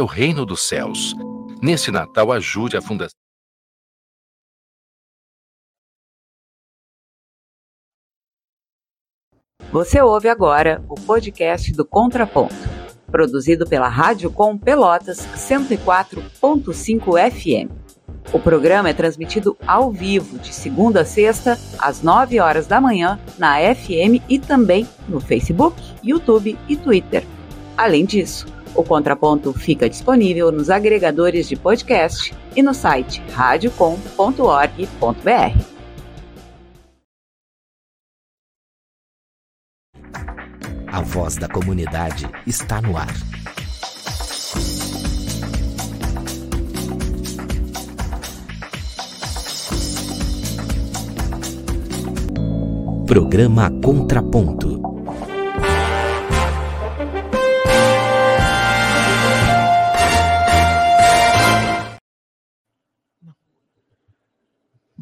o reino dos céus. Nesse Natal, ajude a Fundação. Você ouve agora o podcast do Contraponto, produzido pela Rádio Com Pelotas 104.5 FM. O programa é transmitido ao vivo de segunda a sexta, às 9 horas da manhã, na FM e também no Facebook, YouTube e Twitter. Além disso, o Contraponto fica disponível nos agregadores de podcast e no site radiocom.org.br. A voz da comunidade está no ar. Programa Contraponto.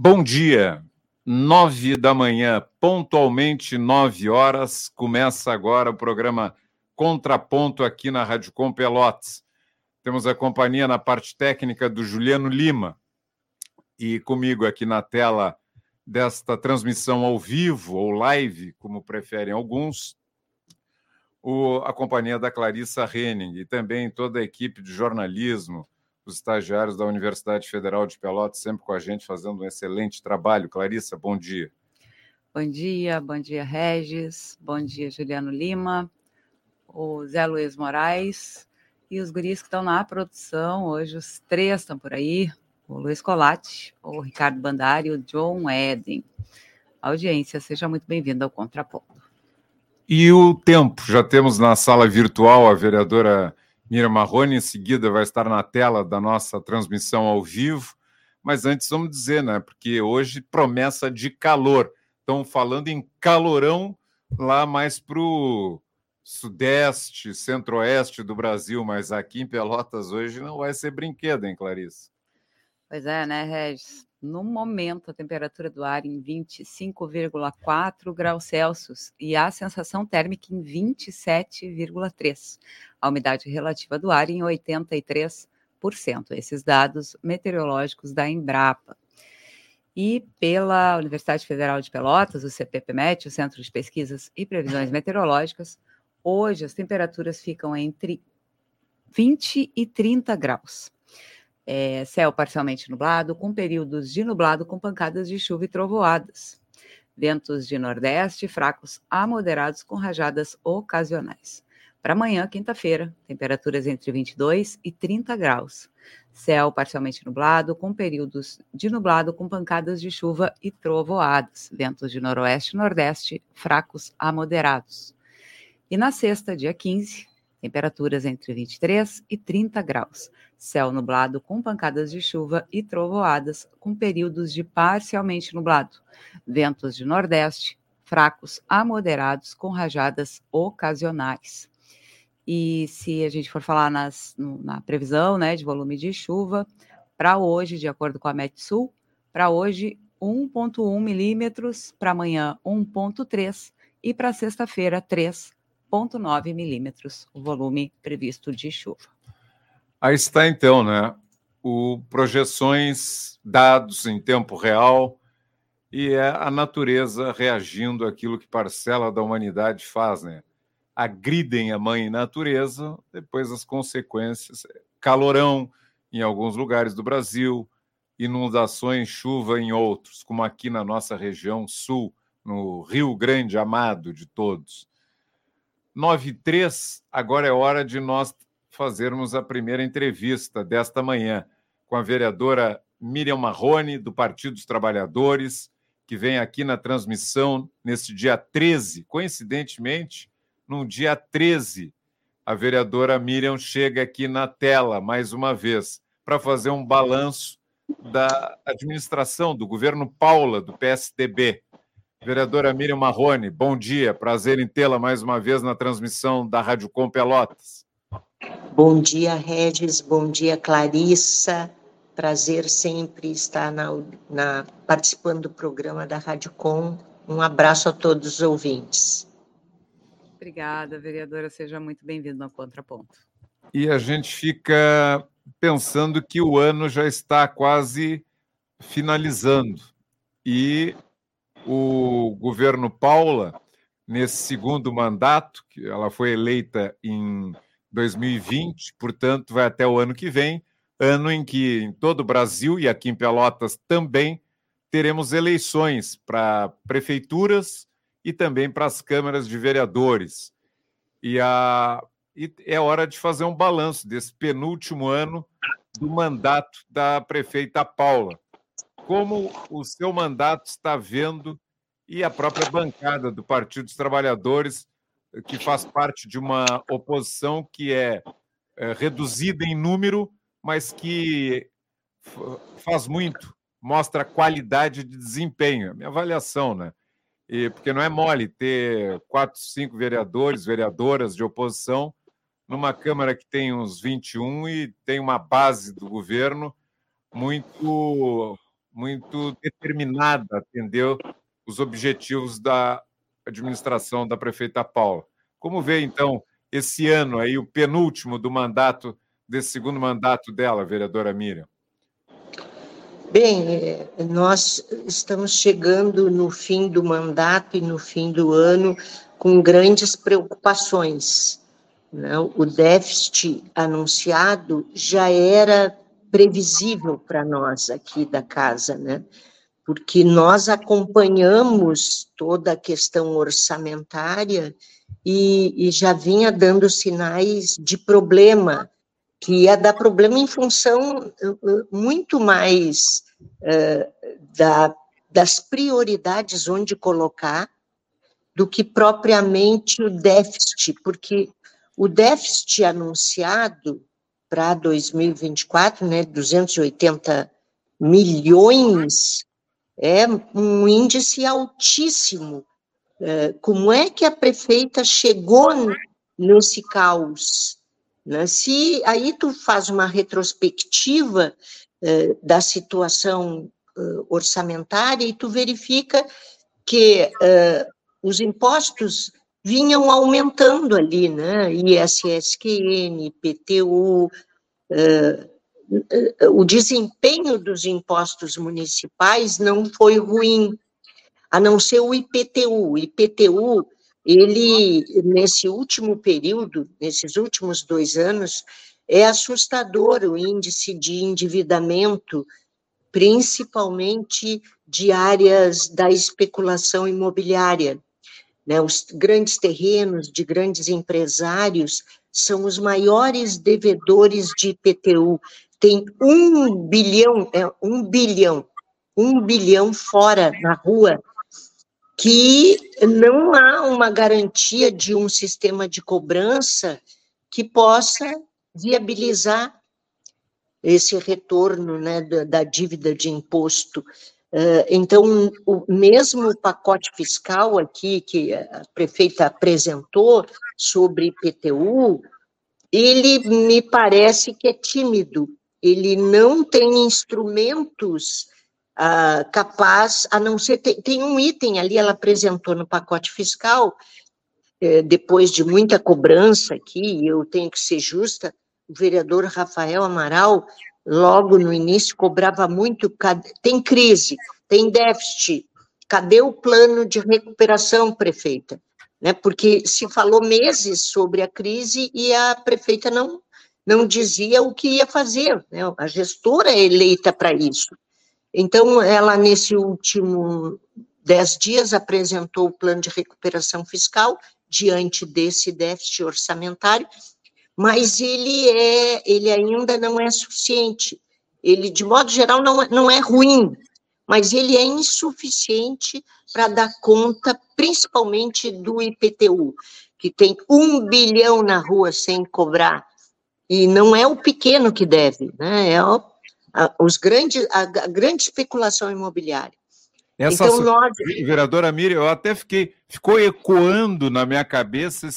Bom dia. Nove da manhã, pontualmente nove horas, começa agora o programa Contraponto aqui na Rádio Com Pelotas. Temos a companhia na parte técnica do Juliano Lima e comigo aqui na tela desta transmissão ao vivo ou live, como preferem alguns, o, a companhia da Clarissa Henning e também toda a equipe de jornalismo, os estagiários da Universidade Federal de Pelotas, sempre com a gente, fazendo um excelente trabalho. Clarissa, bom dia. Bom dia, bom dia, Regis, bom dia, Juliano Lima, o Zé Luiz Moraes e os guris que estão na produção. Hoje os três estão por aí, o Luiz Colatti, o Ricardo Bandari e o John Eden. Audiência, seja muito bem-vindo ao Contraponto. E o tempo, já temos na sala virtual a vereadora Miriam Marrone, em seguida vai estar na tela da nossa transmissão ao vivo, mas antes vamos dizer, né, porque hoje promessa de calor, estão falando em calorão lá mais para o sudeste, centro-oeste do Brasil, mas aqui em Pelotas hoje não vai ser brinquedo, hein, Clarice? Pois é, né, Regis? No momento, a temperatura do ar em 25,4 graus Celsius e a sensação térmica em 27,3. A umidade relativa do ar em 83%. Esses dados meteorológicos da Embrapa. E pela Universidade Federal de Pelotas, o CPPMET, o Centro de Pesquisas e Previsões Meteorológicas, hoje as temperaturas ficam entre 20 e 30 graus. É, céu parcialmente nublado, com períodos de nublado com pancadas de chuva e trovoadas. Ventos de nordeste fracos a moderados com rajadas ocasionais. Para amanhã, quinta-feira, temperaturas entre 22 e 30 graus. Céu parcialmente nublado, com períodos de nublado com pancadas de chuva e trovoadas. Ventos de noroeste e nordeste fracos a moderados. E na sexta, dia 15, temperaturas entre 23 e 30 graus. Céu nublado com pancadas de chuva e trovoadas, com períodos de parcialmente nublado. Ventos de nordeste, fracos a moderados, com rajadas ocasionais. E se a gente for falar nas, na previsão né, de volume de chuva, para hoje, de acordo com a Metsul, para hoje 1,1 milímetros, para amanhã 1,3 e para sexta-feira 3,9 milímetros, o volume previsto de chuva. Aí está então, né? O projeções, dados em tempo real e é a natureza reagindo àquilo que parcela da humanidade faz, né? Agridem a mãe natureza, depois as consequências, calorão em alguns lugares do Brasil, inundações, chuva em outros, como aqui na nossa região sul, no Rio Grande amado de todos. 9 e 3, agora é hora de nós fazermos a primeira entrevista desta manhã com a vereadora Miriam Marrone, do Partido dos Trabalhadores, que vem aqui na transmissão nesse dia 13. Coincidentemente, no dia 13, a vereadora Miriam chega aqui na tela mais uma vez para fazer um balanço da administração do governo Paula, do PSDB. Vereadora Miriam Marrone, bom dia, prazer em tê-la mais uma vez na transmissão da Rádio Com Pelotas. Bom dia, Regis. Bom dia, Clarissa. Prazer sempre estar na, na, participando do programa da Rádio Com. Um abraço a todos os ouvintes. Obrigada, vereadora. Seja muito bem-vindo ao Contraponto. e a gente fica pensando que o ano já está quase finalizando. E o governo Paula, nesse segundo mandato, que ela foi eleita em 2020, portanto, vai até o ano que vem, ano em que em todo o Brasil e aqui em Pelotas também teremos eleições para prefeituras e também para as câmaras de vereadores. E, a, e é hora de fazer um balanço desse penúltimo ano do mandato da prefeita Paula. Como o seu mandato está vendo e a própria bancada do Partido dos Trabalhadores, que faz parte de uma oposição que é, é reduzida em número, mas que faz muito, mostra qualidade de desempenho. Minha avaliação, né? E, porque não é mole ter quatro, cinco vereadores, vereadoras de oposição numa Câmara que tem uns 21 e tem uma base do governo muito, muito determinada a atender os objetivos da administração da prefeita Paula. Como vê, então, esse ano aí, o penúltimo do mandato, desse segundo mandato dela, vereadora Miriam? Bem, é, nós estamos chegando no fim do mandato e no fim do ano com grandes preocupações. Né? O déficit anunciado já era previsível para nós aqui da casa, né? porque nós acompanhamos toda a questão orçamentária e, e já vinha dando sinais de problema que ia dar problema em função muito mais uh, da, das prioridades onde colocar do que propriamente o déficit, porque o déficit anunciado para 2024, né, 280 milhões, é um índice altíssimo. Como é que a prefeita chegou nesse caos? Né? Se aí tu faz uma retrospectiva eh, da situação eh, orçamentária e tu verifica que os impostos vinham aumentando ali, né? ISSQN, IPTU, o desempenho dos impostos municipais não foi ruim, a não ser o IPTU. O IPTU ele, nesse último período, nesses últimos dois anos, é assustador o índice de endividamento, principalmente de áreas da especulação imobiliária. Né? Os grandes terrenos de grandes empresários são os maiores devedores de IPTU. Tem um bilhão, é, um bilhão, um bilhão fora na rua que não há uma garantia de um sistema de cobrança que possa viabilizar esse retorno né, da, da dívida de imposto. Uh, então, o mesmo pacote fiscal aqui que a prefeita apresentou sobre IPTU, ele me parece que é tímido, ele não tem instrumentos uh, capaz, a não ser. Tem, tem, um item ali, ela apresentou no pacote fiscal, eh, depois de muita cobrança aqui, eu tenho que ser justa, o vereador Rafael Amaral, logo no início, cobrava muito. Tem crise, tem déficit, cadê o plano de recuperação, prefeita? Né, porque se falou meses sobre a crise e a prefeita não, não dizia o que ia fazer. Né? A gestora é eleita para isso. Então, ela, nesse último dez dias, apresentou o plano de recuperação fiscal diante desse déficit orçamentário, mas ele, é, ele ainda não é suficiente. Ele, de modo geral, não, é, não é ruim, mas ele é insuficiente para dar conta, principalmente do IPTU, que tem um bilhão na rua sem cobrar, e não é o pequeno que deve, né? É o a, os grandes, a, a grande especulação imobiliária. Essa, então, nós... Vereadora Miriam, eu até fiquei, ficou ecoando na minha cabeça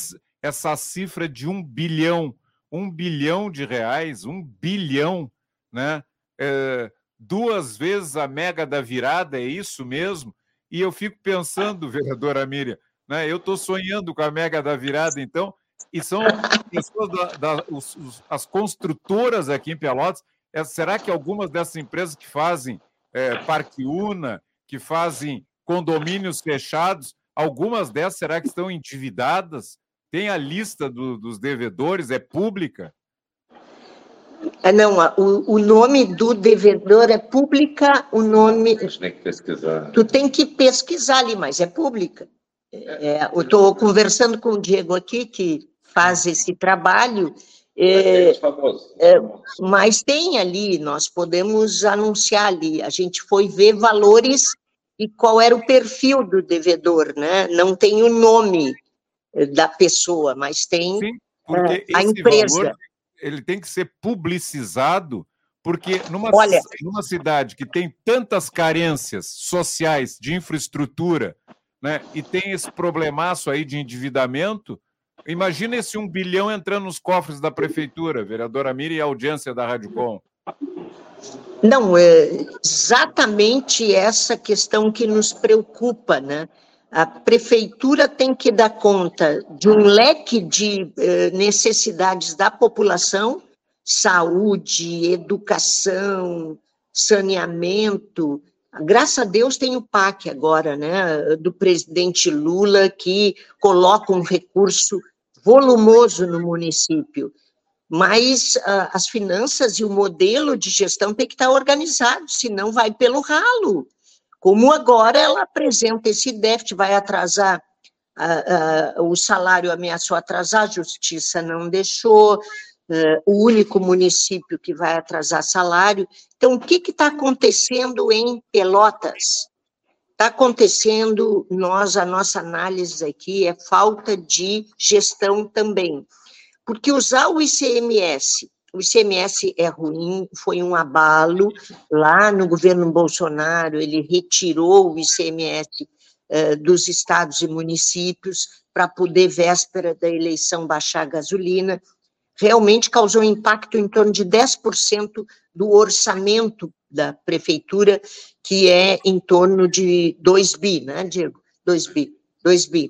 essa cifra de um bilhão, um bilhão de reais, um bilhão, né? É, duas vezes a mega da virada, é isso mesmo? E eu fico pensando, vereadora Miriam, né? Eu estou sonhando com a mega da virada, então e são pessoas da, da os, os, as construtoras aqui em Pelotas. É, será que algumas dessas empresas que fazem é, Parque Una, que fazem condomínios fechados, algumas dessas será que estão endividadas? Tem a lista do, dos devedores? É pública? É, não, o, o nome do devedor é pública, o nome. Tem que pesquisar. Tu tem que pesquisar ali, mas é pública. É, eu estou conversando com o Diego aqui, que faz esse trabalho. É, é, mas tem ali, nós podemos anunciar ali. A gente foi ver valores e qual era o perfil do devedor, né? Não tem o nome da pessoa, mas tem Sim, a empresa. Valor ele tem que ser publicizado, porque numa, Olha, numa cidade que tem tantas carências sociais de infraestrutura, né, e tem esse problemaço aí de endividamento, imagina esse um bilhão entrando nos cofres da prefeitura, vereadora Miri e a audiência da Rádio Com. Não, é exatamente essa questão que nos preocupa, né? A prefeitura tem que dar conta de um leque de eh, necessidades da população, saúde, educação, saneamento. Graças a Deus tem o PAC agora, né, do presidente Lula, que coloca um recurso volumoso no município. Mas uh, as finanças e o modelo de gestão tem que estar organizado, senão vai pelo ralo. Como agora ela apresenta esse déficit, vai atrasar, uh, uh, o salário ameaçou atrasar, a justiça não deixou, uh, o único município que vai atrasar salário. Então, o que está acontecendo em Pelotas? Está acontecendo, nós, a nossa análise aqui é falta de gestão também. Porque usar o ICMS o ICMS é ruim, foi um abalo. Lá no governo Bolsonaro, ele retirou o ICMS eh, dos estados e municípios para poder, véspera da eleição, baixar a gasolina. Realmente causou impacto em torno de 10% do orçamento da prefeitura, que é em torno de 2 bi, né, Diego? 2 bi. 2 bi.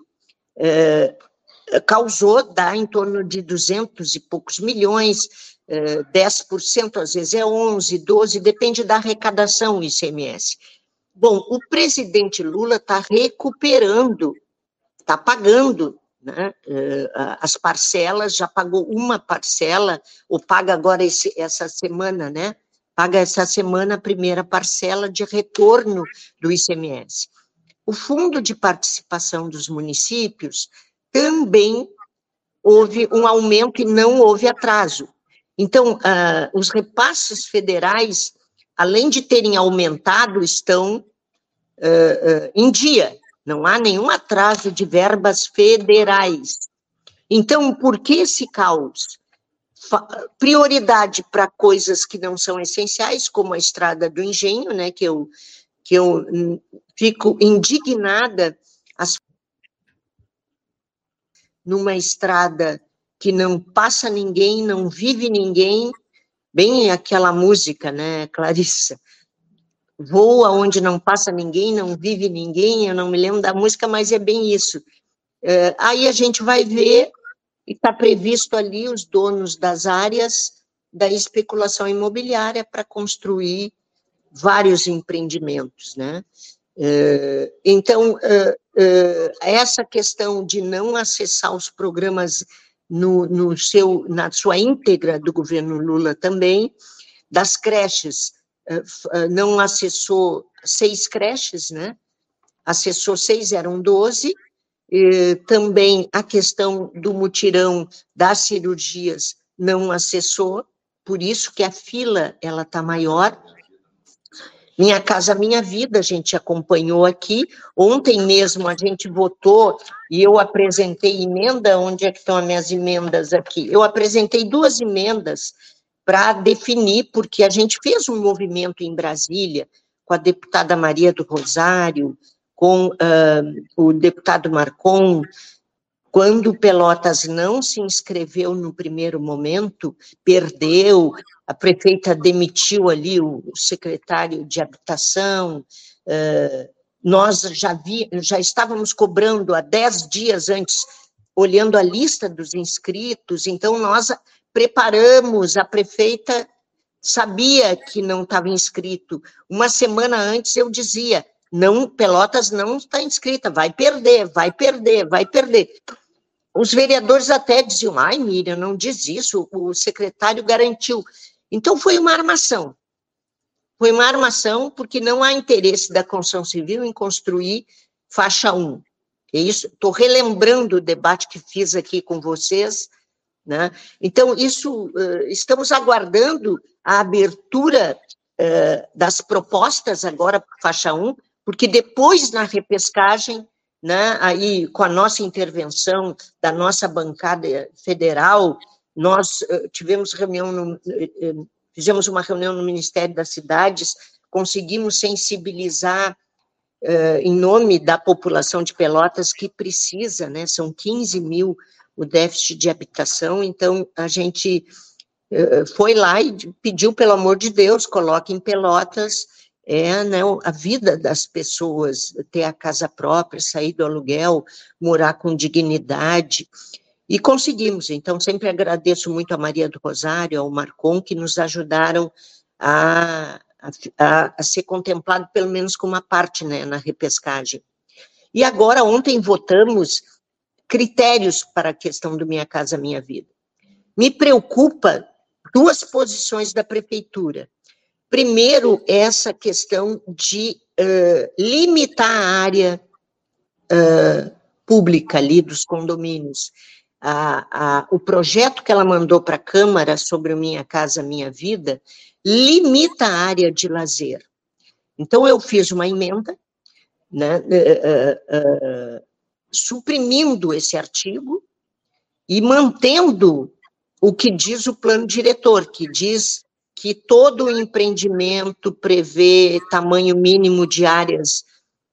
Eh, causou, dá em torno de 200 e poucos milhões, 10%, às vezes é 11%, 12%, depende da arrecadação ICMS. Bom, o presidente Lula está recuperando, está pagando né, eh, as parcelas, já pagou uma parcela, ou paga agora esse, essa semana, né? Paga essa semana a primeira parcela de retorno do ICMS. O Fundo de Participação dos Municípios também houve um aumento e não houve atraso. Então, uh, os repasses federais, além de terem aumentado, estão uh, uh, em dia. Não há nenhum atraso de verbas federais. Então, por que esse caos? prioridade para coisas que não são essenciais, como a estrada do engenho, né, que eu, que eu hum, fico indignada as numa estrada que não passa ninguém, não vive ninguém, bem aquela música, né, Clarissa? Voa onde não passa ninguém, não vive ninguém, eu não me lembro da música, mas é bem isso. É, aí a gente vai ver, e está previsto ali os donos das áreas da especulação imobiliária para construir vários empreendimentos, né? É, então, é, é, essa questão de não acessar os programas no, no seu, na sua íntegra do governo Lula também, das creches, eh, eh, não acessou seis creches, né? Acessou seis, eram doze. também a questão do mutirão das cirurgias não acessou, por isso que a fila ela está maior. Minha Casa Minha Vida, a gente acompanhou aqui. Ontem mesmo a gente votou e eu apresentei emenda. Onde é que estão as minhas emendas aqui? Eu apresentei duas emendas para definir, porque a gente fez um movimento em Brasília com a deputada Maria do Rosário, com uh, o deputado Marcon, quando Pelotas não se inscreveu no primeiro momento, perdeu, a prefeita demitiu ali o, secretário de habitação, nós já, vi, já estávamos cobrando há dez dias antes olhando a lista dos inscritos, então nós preparamos, a prefeita sabia que não estava inscrito. Uma semana antes eu dizia, não, Pelotas não está inscrita, vai perder, vai perder, vai perder. Os vereadores até diziam, ai, Miriam, não diz isso, o secretário garantiu. Então foi uma armação. Foi uma armação porque não há interesse da construção civil em construir faixa 1. É isso, estou relembrando o debate que fiz aqui com vocês, né? Então, isso, estamos aguardando a abertura das propostas agora para faixa 1, porque depois, na repescagem, né, aí com a nossa intervenção da nossa bancada federal, nós tivemos reunião, no, fizemos uma reunião no Ministério das Cidades, conseguimos sensibilizar uh, em nome da população de Pelotas que precisa, né, são 15 mil o déficit de habitação, então a gente uh, foi lá e pediu, pelo amor de Deus, coloque em Pelotas é né, a vida das pessoas, ter a casa própria, sair do aluguel, morar com dignidade, e conseguimos. Então, sempre agradeço muito a Maria do Rosário, ao Marcon, que nos ajudaram a, a, a ser contemplado pelo menos com uma parte né, na repescagem. E agora, ontem votamos critérios para a questão do Minha Casa Minha Vida. Me preocupa duas posições da prefeitura. Primeiro, essa questão de uh, limitar a área uh, pública ali dos condomínios. A, a, o projeto que ela mandou para a Câmara sobre o Minha Casa Minha Vida limita a área de lazer. Então, eu fiz uma emenda, né, uh, suprimindo esse artigo e mantendo o que diz o plano diretor, que diz que todo empreendimento prevê tamanho mínimo de áreas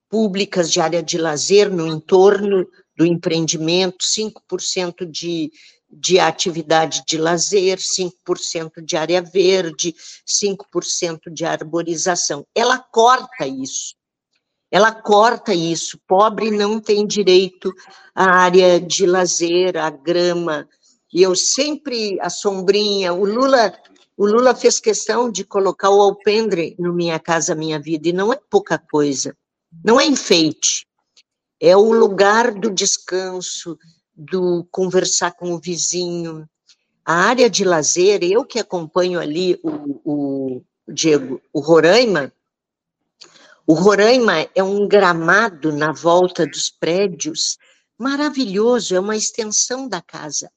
públicas, de área de lazer no entorno do empreendimento, 5% de de atividade de lazer, 5% de área verde, 5% de arborização. Ela corta isso. Ela corta isso. Pobre não tem direito à área de lazer, à grama. E eu sempre, a sombrinha, o Lula, o Lula fez questão de colocar o alpendre no Minha Casa Minha Vida, e não é pouca coisa. Não é enfeite. É o lugar do descanso, do conversar com o vizinho. A área de lazer, eu que acompanho ali o, o Diego, o Roraima, o Roraima é um gramado na volta dos prédios maravilhoso, é uma extensão da casa.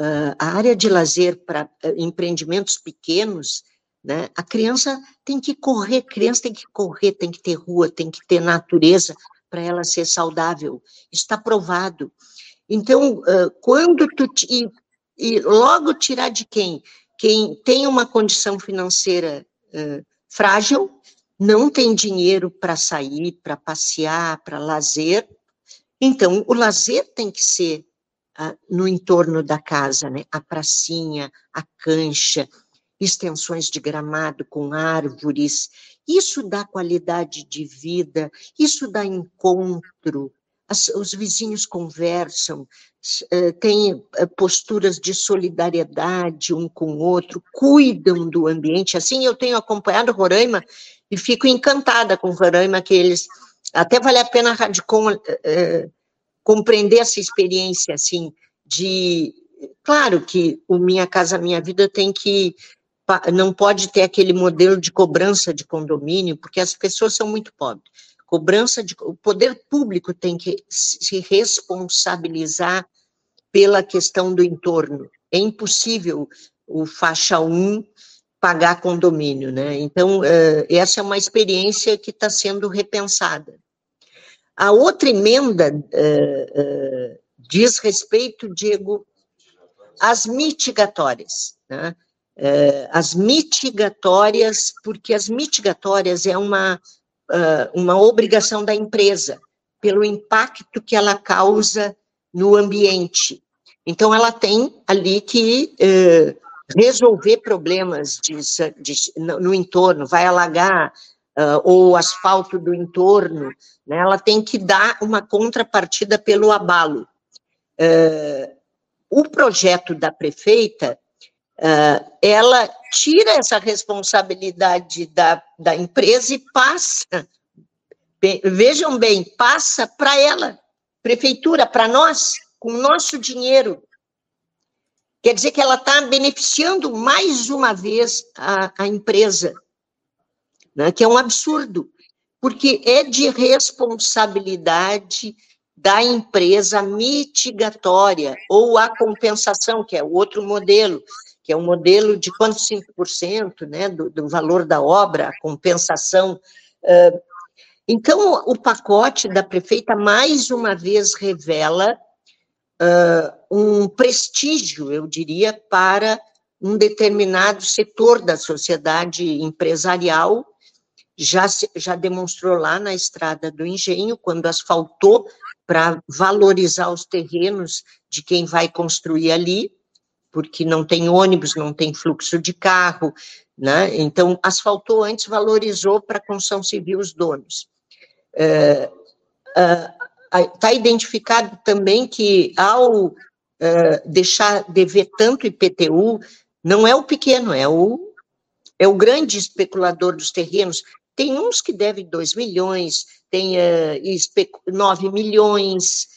Uh, a área de lazer para uh, empreendimentos pequenos, né, a criança tem que correr, criança tem que correr, tem que ter rua, tem que ter natureza para ela ser saudável. Está provado. Então, quando tu. E, e logo tirar de quem? Quem tem uma condição financeira uh, frágil, não tem dinheiro para sair, para passear, para lazer. Então, o lazer tem que ser no entorno da casa, né? A pracinha, a cancha, extensões de gramado com árvores. Isso dá qualidade de vida, isso dá encontro, as, os vizinhos conversam, uh, têm uh, posturas de solidariedade um com o outro, cuidam do ambiente. Assim, eu tenho acompanhado Roraima e fico encantada com Roraima, que eles. Até vale a pena a Radicom uh, compreender essa experiência, assim, de. Claro que o Minha Casa Minha Vida tem que não pode ter aquele modelo de cobrança de condomínio, porque as pessoas são muito pobres cobrança de o poder público tem que se responsabilizar pela questão do entorno. É impossível o faixa 1 pagar condomínio, né? Então, essa é uma experiência que está sendo repensada. A outra emenda diz respeito, Diego, às mitigatórias, né? As mitigatórias, porque as mitigatórias é uma uma obrigação da empresa, pelo impacto que ela causa no ambiente. Então, ela tem ali que uh, resolver problemas de, de, no entorno, vai alagar uh, ou asfalto do entorno, né, ela tem que dar uma contrapartida pelo abalo. Uh, o projeto da prefeita, uh, ela tira essa responsabilidade da, da empresa e passa, vejam bem, passa para ela, prefeitura, para nós, com o nosso dinheiro. Quer dizer que ela está beneficiando mais uma vez a, a empresa, né, que é um absurdo, porque é de responsabilidade da empresa mitigatória, ou a compensação, que é outro modelo, que é um modelo de quanto 5% né, do, do valor da obra, a compensação. Então, o pacote da prefeita, mais uma vez, revela uh, um prestígio, eu diria, para um determinado setor da sociedade empresarial, já, já demonstrou lá na Estrada do Engenho, quando asfaltou para valorizar os terrenos de quem vai construir ali, porque não tem ônibus, não tem fluxo de carro, né? Então, asfaltou antes, valorizou para a construção civil os donos. Está é, identificado também que, ao é, deixar de ver tanto IPTU, não é o pequeno, é o, é o grande especulador dos terrenos. Tem uns que devem 2 milhões, tem uh, 9 milhões,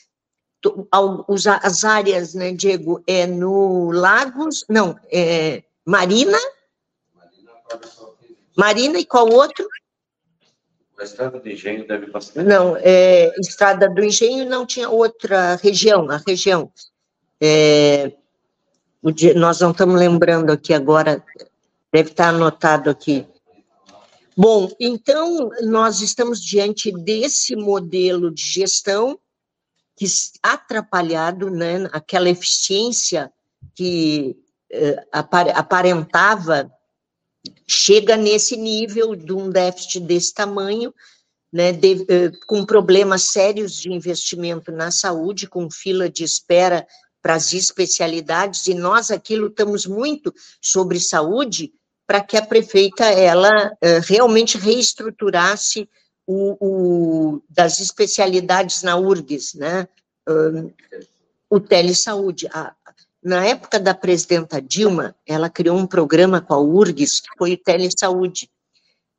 as áreas, né, Diego, é no Lagos, não, é Marina, Marina e qual outro? A Estrada do Engenho deve bastante. Não, é, Estrada do Engenho não tinha outra região, a região. É, nós não estamos lembrando aqui agora, deve estar anotado aqui. Bom, então, nós estamos diante desse modelo de gestão que atrapalhado, né, aquela eficiência que eh, aparentava, chega nesse nível de um déficit desse tamanho, né, de, eh, com problemas sérios de investimento na saúde, com fila de espera para as especialidades, e nós aqui lutamos muito sobre saúde, para que a prefeita ela uh, realmente reestruturasse o, o, das especialidades na URGS, né? O telesaúde. A, na época da presidenta Dilma, ela criou um programa com a URGS, que foi o telesaúde.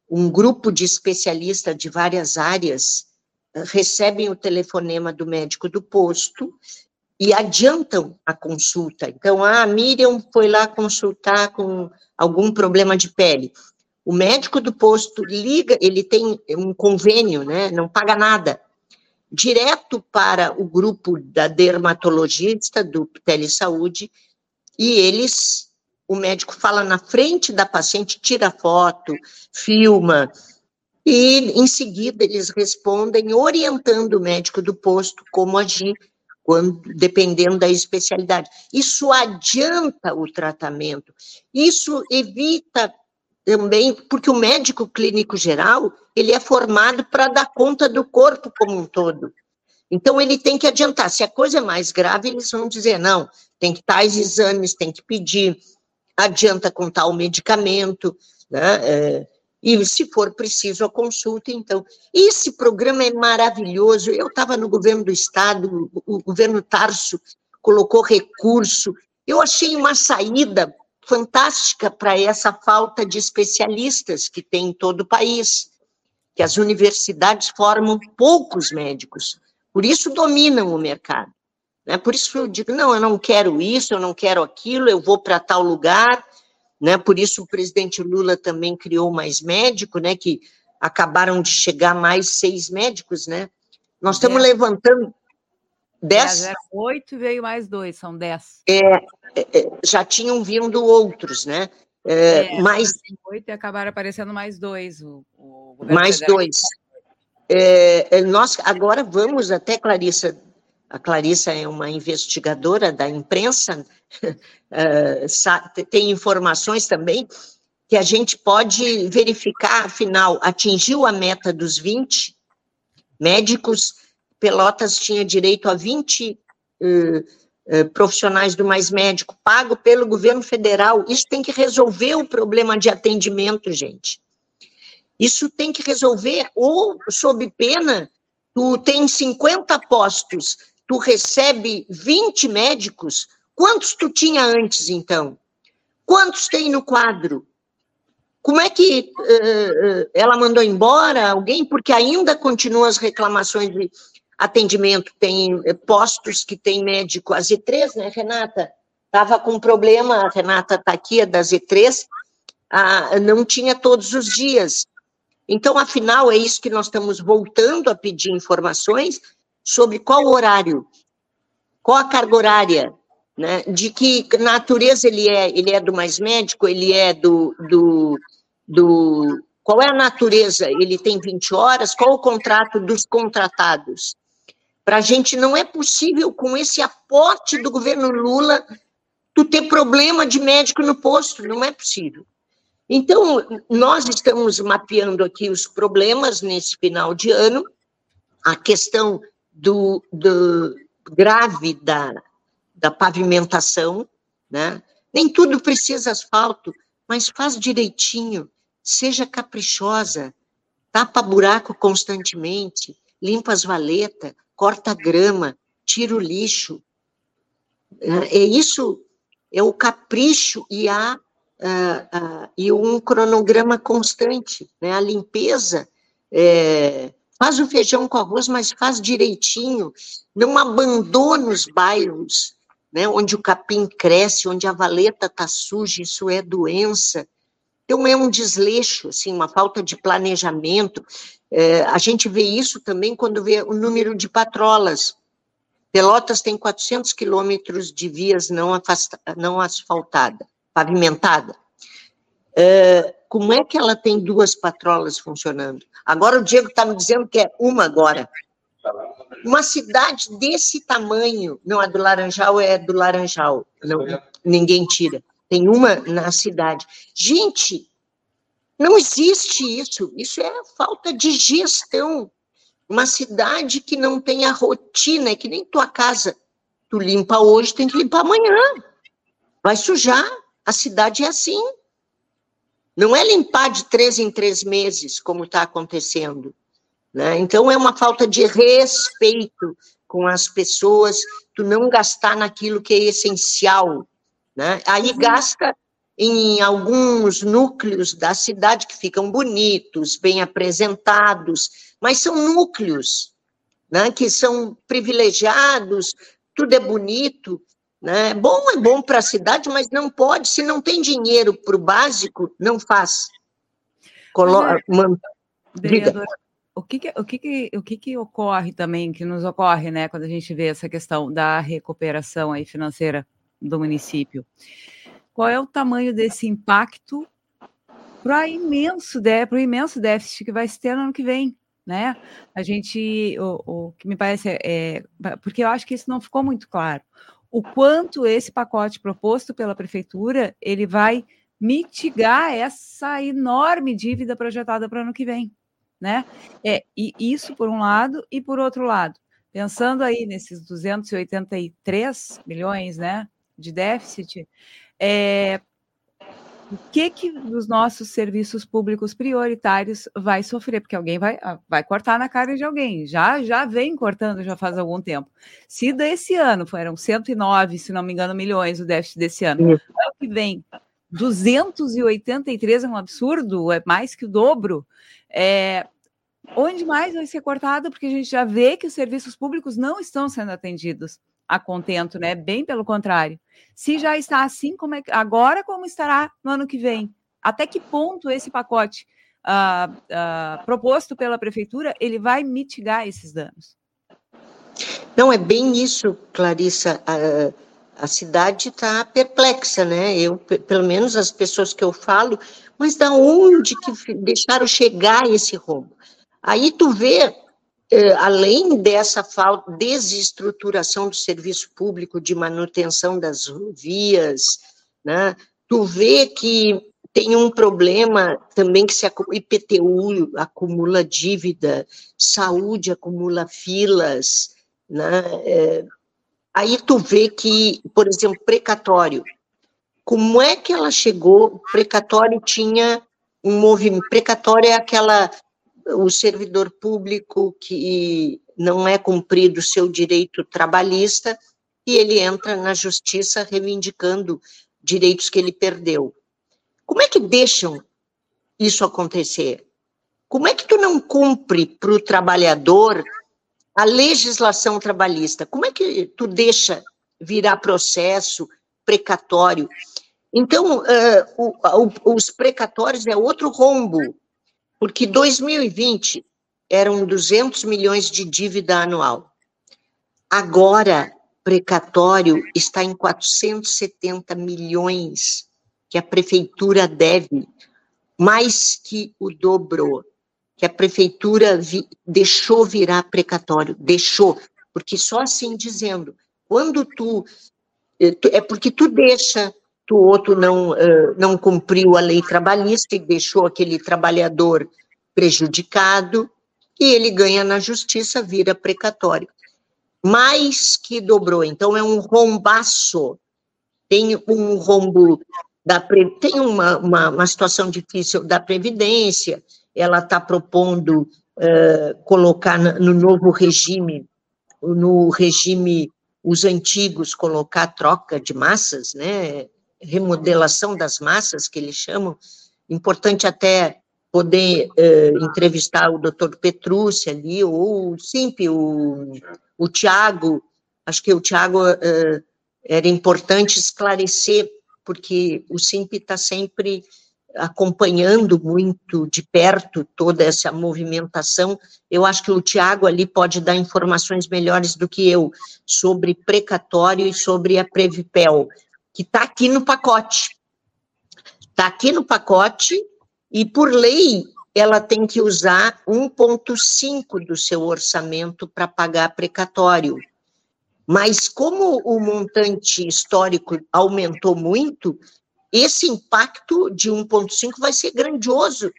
Um grupo de especialistas de várias áreas uh, recebem o telefonema do médico do posto e adiantam a consulta. Então, a Miriam foi lá consultar com algum problema de pele. O médico do posto liga, ele tem um convênio, né? Não paga nada. Direto para o grupo da dermatologista do Telesaúde, e eles, o médico fala na frente da paciente, tira foto, filma, e em seguida eles respondem orientando o médico do posto como agir quando, dependendo da especialidade. Isso adianta o tratamento, isso evita também, porque o médico clínico geral, ele é formado para dar conta do corpo como um todo. Então, ele tem que adiantar. Se a coisa é mais grave, eles vão dizer, não, tem que tais exames, tem que pedir, adianta com tal medicamento, né? É, e se for preciso a consulta, então. Esse programa é maravilhoso. Eu estava no governo do estado, o governo Tarso colocou recurso. Eu achei uma saída fantástica para essa falta de especialistas que tem em todo o país, que as universidades formam poucos médicos, por isso dominam o mercado. Né? Por isso eu digo, não, eu não quero isso, eu não quero aquilo, eu vou para tal lugar, né? Por isso o presidente Lula também criou mais médico, né? Que acabaram de chegar mais seis médicos, né? Nós estamos dez. levantando dez. Oito veio mais dois, são dez. É, é, é, já tinham vindo outros, né? É, é mais oito e acabaram aparecendo mais dois. O, o mais dois. É, é, nós agora vamos até Clarissa a Clarissa é uma investigadora da imprensa, eh, tem informações também que a gente pode verificar, afinal, atingiu a meta dos 20 médicos, Pelotas tinha direito a 20 uh, uh, profissionais do Mais Médico, pago pelo governo federal. Isso tem que resolver o problema de atendimento, gente. Isso tem que resolver, ou sob pena, tu tem 50 postos tu recebe 20 médicos, quantos tu tinha antes, então? Quantos tem no quadro? Como é que uh, ela mandou embora alguém? Porque ainda continuam as reclamações de atendimento. Tem postos que tem médico, a Z3, né, Renata? Estava com problema, a Renata está aqui, a da Z3, ah, não tinha todos os dias. Então, afinal, é isso que nós estamos voltando a pedir informações sobre qual horário, qual a carga horária, né? De que natureza ele é? Ele é do mais médico? Ele é do, do, do qual é a natureza? Ele tem 20 horas? Qual o contrato dos contratados? Para a gente não é possível, com esse aporte do governo Lula, tu ter problema de médico no posto, não é possível. Então, nós estamos mapeando aqui os problemas nesse final de ano, a questão do, do grave da, da pavimentação, né? Nem tudo precisa asfalto, mas faz direitinho, seja caprichosa, tapa buraco constantemente, limpa as valetas, corta a grama, tira o lixo. É, é isso, é o capricho e a uh, uh, e um cronograma constante, né? A limpeza é, faz o feijão com arroz, mas faz direitinho, não abandona os bairros, né? Onde o capim cresce, onde a valeta está suja, isso é doença. Então é um desleixo, assim, uma falta de planejamento. É, a gente vê isso também quando vê o número de patrolas. Pelotas tem 400 quilômetros de vias não, afasta, não asfaltada, pavimentada. É, como é que ela tem duas patrolas funcionando? Agora o Diego está me dizendo que é uma agora. Uma cidade desse tamanho, não, a do Laranjal é do Laranjal, não, ninguém tira. Tem uma na cidade. Gente, não existe isso. Isso é falta de gestão. Uma cidade que não tem a rotina, é que nem tua casa. Tu limpa hoje, tem que limpar amanhã. Vai sujar. A cidade é assim. Não é limpar de três em três meses, como está acontecendo. Né? Então, é uma falta de respeito com as pessoas, tu não gastar naquilo que é essencial. Né? Aí uhum. gasta em alguns núcleos da cidade que ficam bonitos, bem apresentados, mas são núcleos né, que são privilegiados, tudo é bonito, né? Bom é bom para a cidade, mas não pode, se não tem dinheiro para o básico, não faz. Colo é, o que, que, o, que, que, o que, que ocorre também, que nos ocorre, né, quando a gente vê essa questão da recuperação aí financeira do município? Qual é o tamanho desse impacto para imenso, para o imenso déficit que vai se ter no ano que vem? Né? A gente, o, o que me parece é, é, porque eu acho que isso não ficou muito claro o quanto esse pacote proposto pela prefeitura ele vai mitigar essa enorme dívida projetada para o ano que vem, né? É, e isso por um lado e por outro lado, pensando aí nesses 283 milhões, né, de déficit, é, o que que os nossos serviços públicos prioritários vai sofrer, porque alguém vai, ah, vai cortar na cara de alguém, já já vem cortando já faz algum tempo. Se desse ano foram 109, se não me engano, milhões o déficit desse ano, ano que vem 283 é um absurdo, é mais que o dobro. É, onde mais vai ser cortado? Porque a gente já vê que os serviços públicos não estão sendo atendidos a contento, né? Bem pelo contrário. Se já está assim, como é agora como estará no ano que vem? Até que ponto esse pacote uh, uh, proposto pela prefeitura ele vai mitigar esses danos? Não é bem isso, Clarissa. A, a cidade está perplexa, né? Eu, pelo menos as pessoas que eu falo, mas da onde que deixaram chegar esse rombo? Aí tu vê além dessa falta, desestruturação do serviço público de manutenção das vias, né, tu vê que tem um problema também que se IPTU acumula dívida, saúde acumula filas, né, é, aí tu vê que, por exemplo, precatório, como é que ela chegou, precatório tinha um movimento, precatório é aquela o servidor público que não é cumprido o seu direito trabalhista e ele entra na justiça reivindicando direitos que ele perdeu. Como é que deixam isso acontecer? Como é que tu não cumpre para o trabalhador a legislação trabalhista? Como é que tu deixa virar processo precatório? Então, uh, o, o, os precatórios é outro rombo, porque 2020 eram 200 milhões de dívida anual. Agora, precatório está em 470 milhões que a prefeitura deve, mais que o dobro, que a prefeitura vi, deixou virar precatório, deixou, porque só assim dizendo, quando tu, eh, é porque tu deixa, tu outro não, uh, não cumpriu a lei trabalhista e deixou aquele trabalhador prejudicado, e ele ganha na justiça, vira precatório. Mais que dobrou, então é um rombaço. Tem um rombo da tem uma, uma, uma situação difícil da Previdência, ela está propondo uh, colocar no novo regime, no regime, os antigos, colocar troca de massas, né, remodelação das massas, que eles chamam, importante até poder uh, entrevistar o doutor Petrucci ali, ou sempre o, o Tiago, acho que o Tiago uh, era importante esclarecer, porque o SIMP está sempre acompanhando muito de perto toda essa movimentação. Eu acho que o Tiago ali pode dar informações melhores do que eu sobre precatório e sobre a Previpel, que está aqui no pacote. Está aqui no pacote e, por lei, ela tem que usar 1,5 do seu orçamento para pagar precatório. Mas, como o montante histórico aumentou muito, esse impacto de 1,5 vai ser grandioso,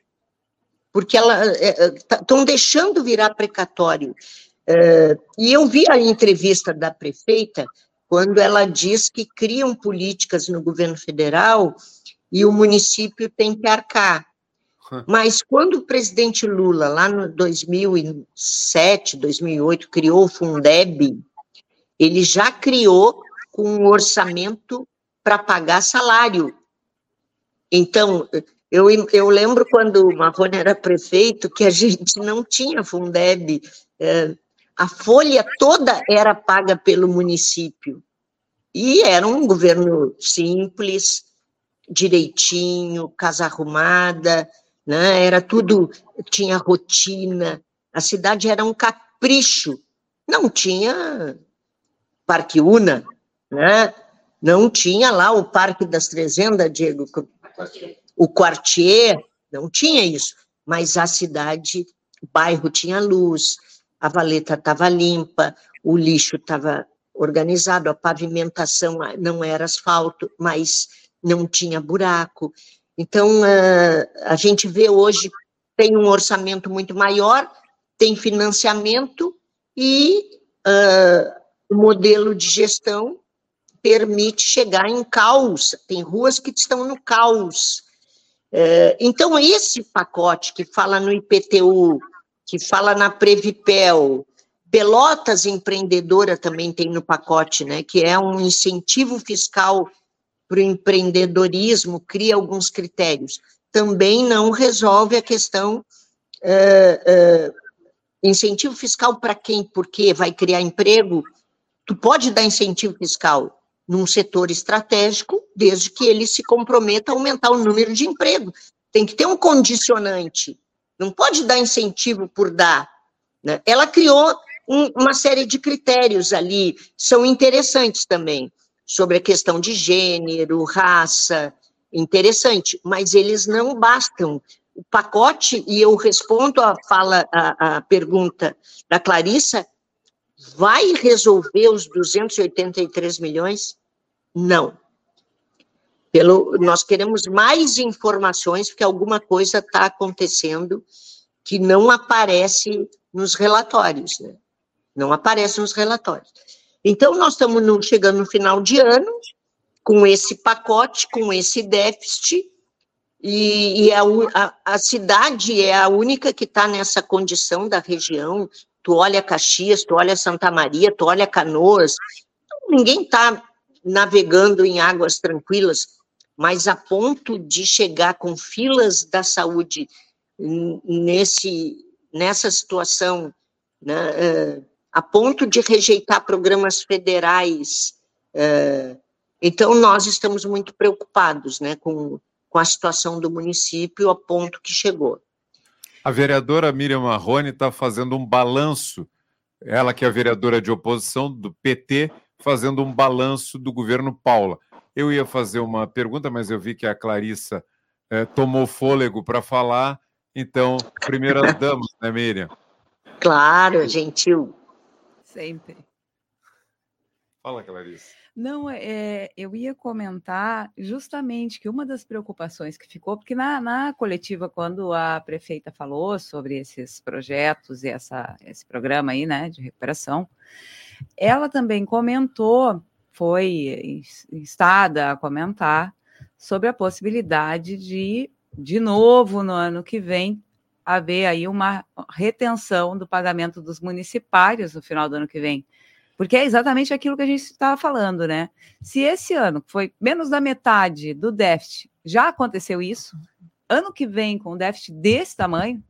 porque estão é, é, deixando virar precatório. É, e eu vi a entrevista da prefeita, quando ela diz que criam políticas no governo federal e o município tem que arcar. Mas quando o presidente Lula, lá no 2007, 2008, criou o Fundeb, ele já criou com um orçamento para pagar salário. Então, eu, eu lembro quando o Marrone era prefeito que a gente não tinha Fundeb, é, a folha toda era paga pelo município. E era um governo simples, direitinho, casa arrumada, né? Era tudo, tinha rotina, a cidade era um capricho, não tinha Parque Una, né? Não tinha lá o Parque das Trezendas, Diego, o Quartier, não tinha isso, mas a cidade, o bairro tinha luz, a valeta estava limpa, o lixo estava organizado, a pavimentação não era asfalto, mas não tinha buraco. Então, uh, a gente vê hoje, tem um orçamento muito maior, tem financiamento e uh, o modelo de gestão permite chegar em caos, tem ruas que estão no caos. Uh, então, esse pacote que fala no IPTU, que fala na Previpel, Pelotas Empreendedora também tem no pacote, né, que é um incentivo fiscal para o empreendedorismo, cria alguns critérios. Também não resolve a questão uh, uh, incentivo fiscal para quem, porque vai criar emprego. Tu pode dar incentivo fiscal num setor estratégico, desde que ele se comprometa a aumentar o número de emprego. Tem que ter um condicionante. Não pode dar incentivo por dar. Né? Ela criou um, uma série de critérios ali, são interessantes também sobre a questão de gênero, raça, interessante, mas eles não bastam. O pacote, e eu respondo a fala, a, a pergunta da Clarissa, vai resolver os 283 milhões? Não. Pelo, nós queremos mais informações, porque alguma coisa está acontecendo que não aparece nos relatórios, né? Não aparece nos relatórios. Então, nós estamos no, chegando no final de ano, com esse pacote, com esse déficit, e, e a, a, a, cidade é a única que está nessa condição da região, tu olha Caxias, tu olha Santa Maria, tu olha Canoas, ninguém está navegando em águas tranquilas, mas a ponto de chegar com filas da saúde nesse, nessa situação, né, a ponto de rejeitar programas federais. Então, nós estamos muito preocupados né, com, com a situação do município, a ponto que chegou. A vereadora Miriam Marrone está fazendo um balanço, ela que é a vereadora de oposição do PT, fazendo um balanço do governo Paula. Eu ia fazer uma pergunta, mas eu vi que a Clarissa eh, tomou fôlego para falar. Então, primeira dama, né, Miriam? Claro, gentil. Sempre. Fala, Clarissa. Não, é, eu ia comentar justamente que uma das preocupações que ficou, porque na, na coletiva, quando a prefeita falou sobre esses projetos e essa, esse programa aí, né, de recuperação, ela também comentou, foi instada a comentar sobre a possibilidade de, de novo, no ano que vem, haver aí uma retenção do pagamento dos municipários no final do ano que vem. Porque é exatamente aquilo que a gente estava falando, né? Se esse ano foi menos da metade do déficit, já aconteceu isso, ano que vem, com um déficit desse tamanho,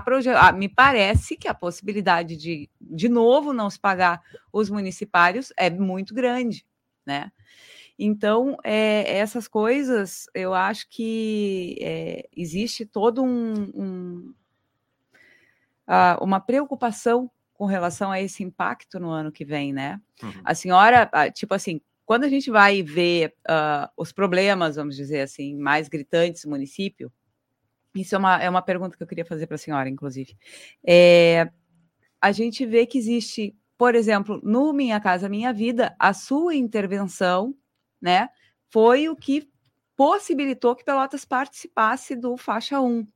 proje... Ah, me parece que a possibilidade de, de novo, não se pagar os municipários é muito grande, né? Então, é, essas coisas, eu acho que é, existe todo um, um uh, uma preocupação com relação a esse impacto no ano que vem, né? Uhum. A senhora, ah, tipo assim, quando a gente vai ver uh, os problemas, vamos dizer assim, mais gritantes do município, isso é uma, é uma pergunta que eu queria fazer para a senhora, inclusive. É, a gente vê que existe, por exemplo, no Minha Casa Minha Vida, a sua intervenção, né, foi o que possibilitou que Pelotas participasse do faixa 1.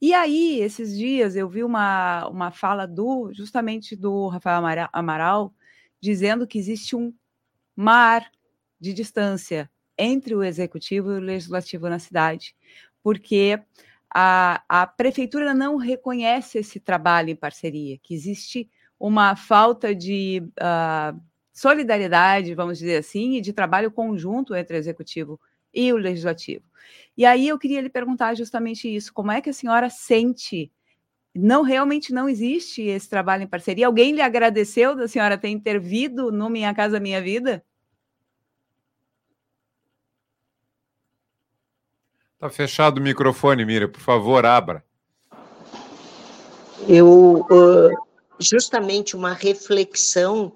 E aí, esses dias, eu vi uma, uma fala do justamente do Rafael Amaral, dizendo que existe um mar de distância entre o executivo e o legislativo na cidade, porque a, a prefeitura não reconhece esse trabalho em parceria, que existe uma falta de uh, solidariedade, vamos dizer assim, e de trabalho conjunto entre o executivo e o legislativo. E aí eu queria lhe perguntar justamente isso: como é que a senhora sente? Não realmente não existe esse trabalho em parceria. Alguém lhe agradeceu da senhora ter intervido no Minha Casa Minha Vida? Está fechado o microfone, Mira, por favor, abra. Eu, justamente uma reflexão,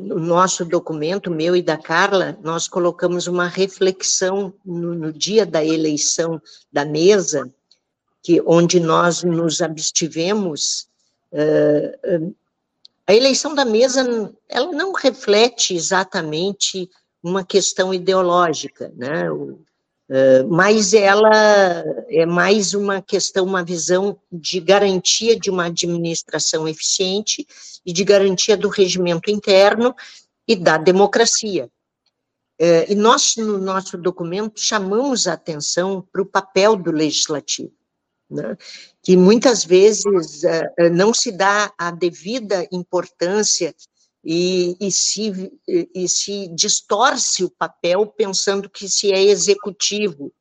no nosso documento, meu e da Carla, nós colocamos uma reflexão no, no dia da eleição da mesa, que onde nós nos abstivemos, a eleição da mesa, ela não reflete exatamente uma questão ideológica, né? O, mas ela é mais uma questão, uma visão de garantia de uma administração eficiente e de garantia do regimento interno e da democracia. E nós, no nosso documento, chamamos a atenção para o papel do legislativo, né? que muitas vezes não se dá a devida importância e, e, se, e se distorce o papel pensando que se é executivo.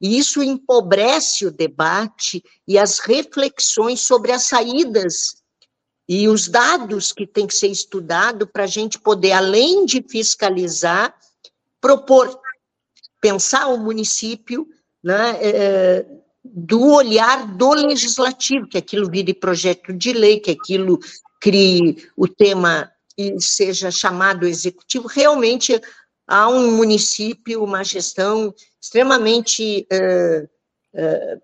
E isso empobrece o debate e as reflexões sobre as saídas e os dados que tem que ser estudado para a gente poder, além de fiscalizar, propor, pensar o município né, é, do olhar do legislativo, que aquilo vire projeto de lei, que aquilo crie o tema e seja chamado executivo, realmente há um município, uma gestão extremamente uh, uh,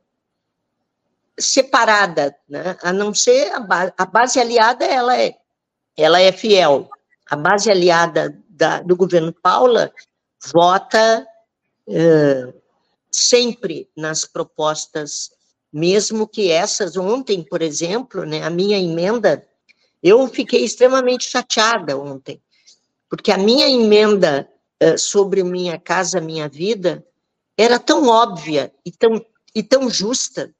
separada, né? a não ser a, ba a, base aliada, ela é, ela é fiel. A base aliada da, do governo Paula vota uh, sempre nas propostas, mesmo que essas, ontem, por exemplo, né, a minha emenda eu fiquei extremamente chateada ontem, porque a minha emenda uh, sobre Minha Casa Minha Vida era tão óbvia e tão, e tão justa.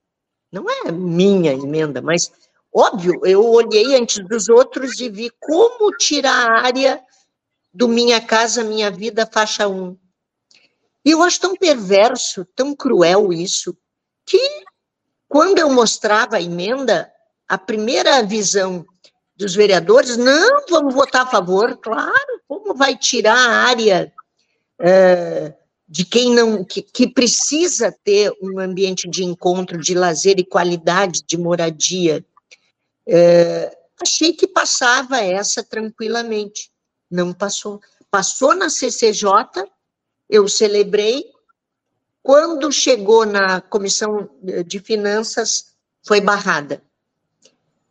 Não é minha emenda, mas Óbvio, eu olhei antes dos outros e vi como tirar a área do Minha Casa Minha Vida, faixa 1. E eu acho tão perverso, tão cruel isso, que quando eu mostrava a emenda, a primeira visão dos vereadores, não, vamos votar a favor, claro, como vai tirar a área de quem não, que, que, precisa ter um ambiente de encontro, de lazer e qualidade de moradia. Achei que passava essa tranquilamente, não passou. Passou na CCJ, eu celebrei, quando chegou na Comissão de Finanças, foi barrada.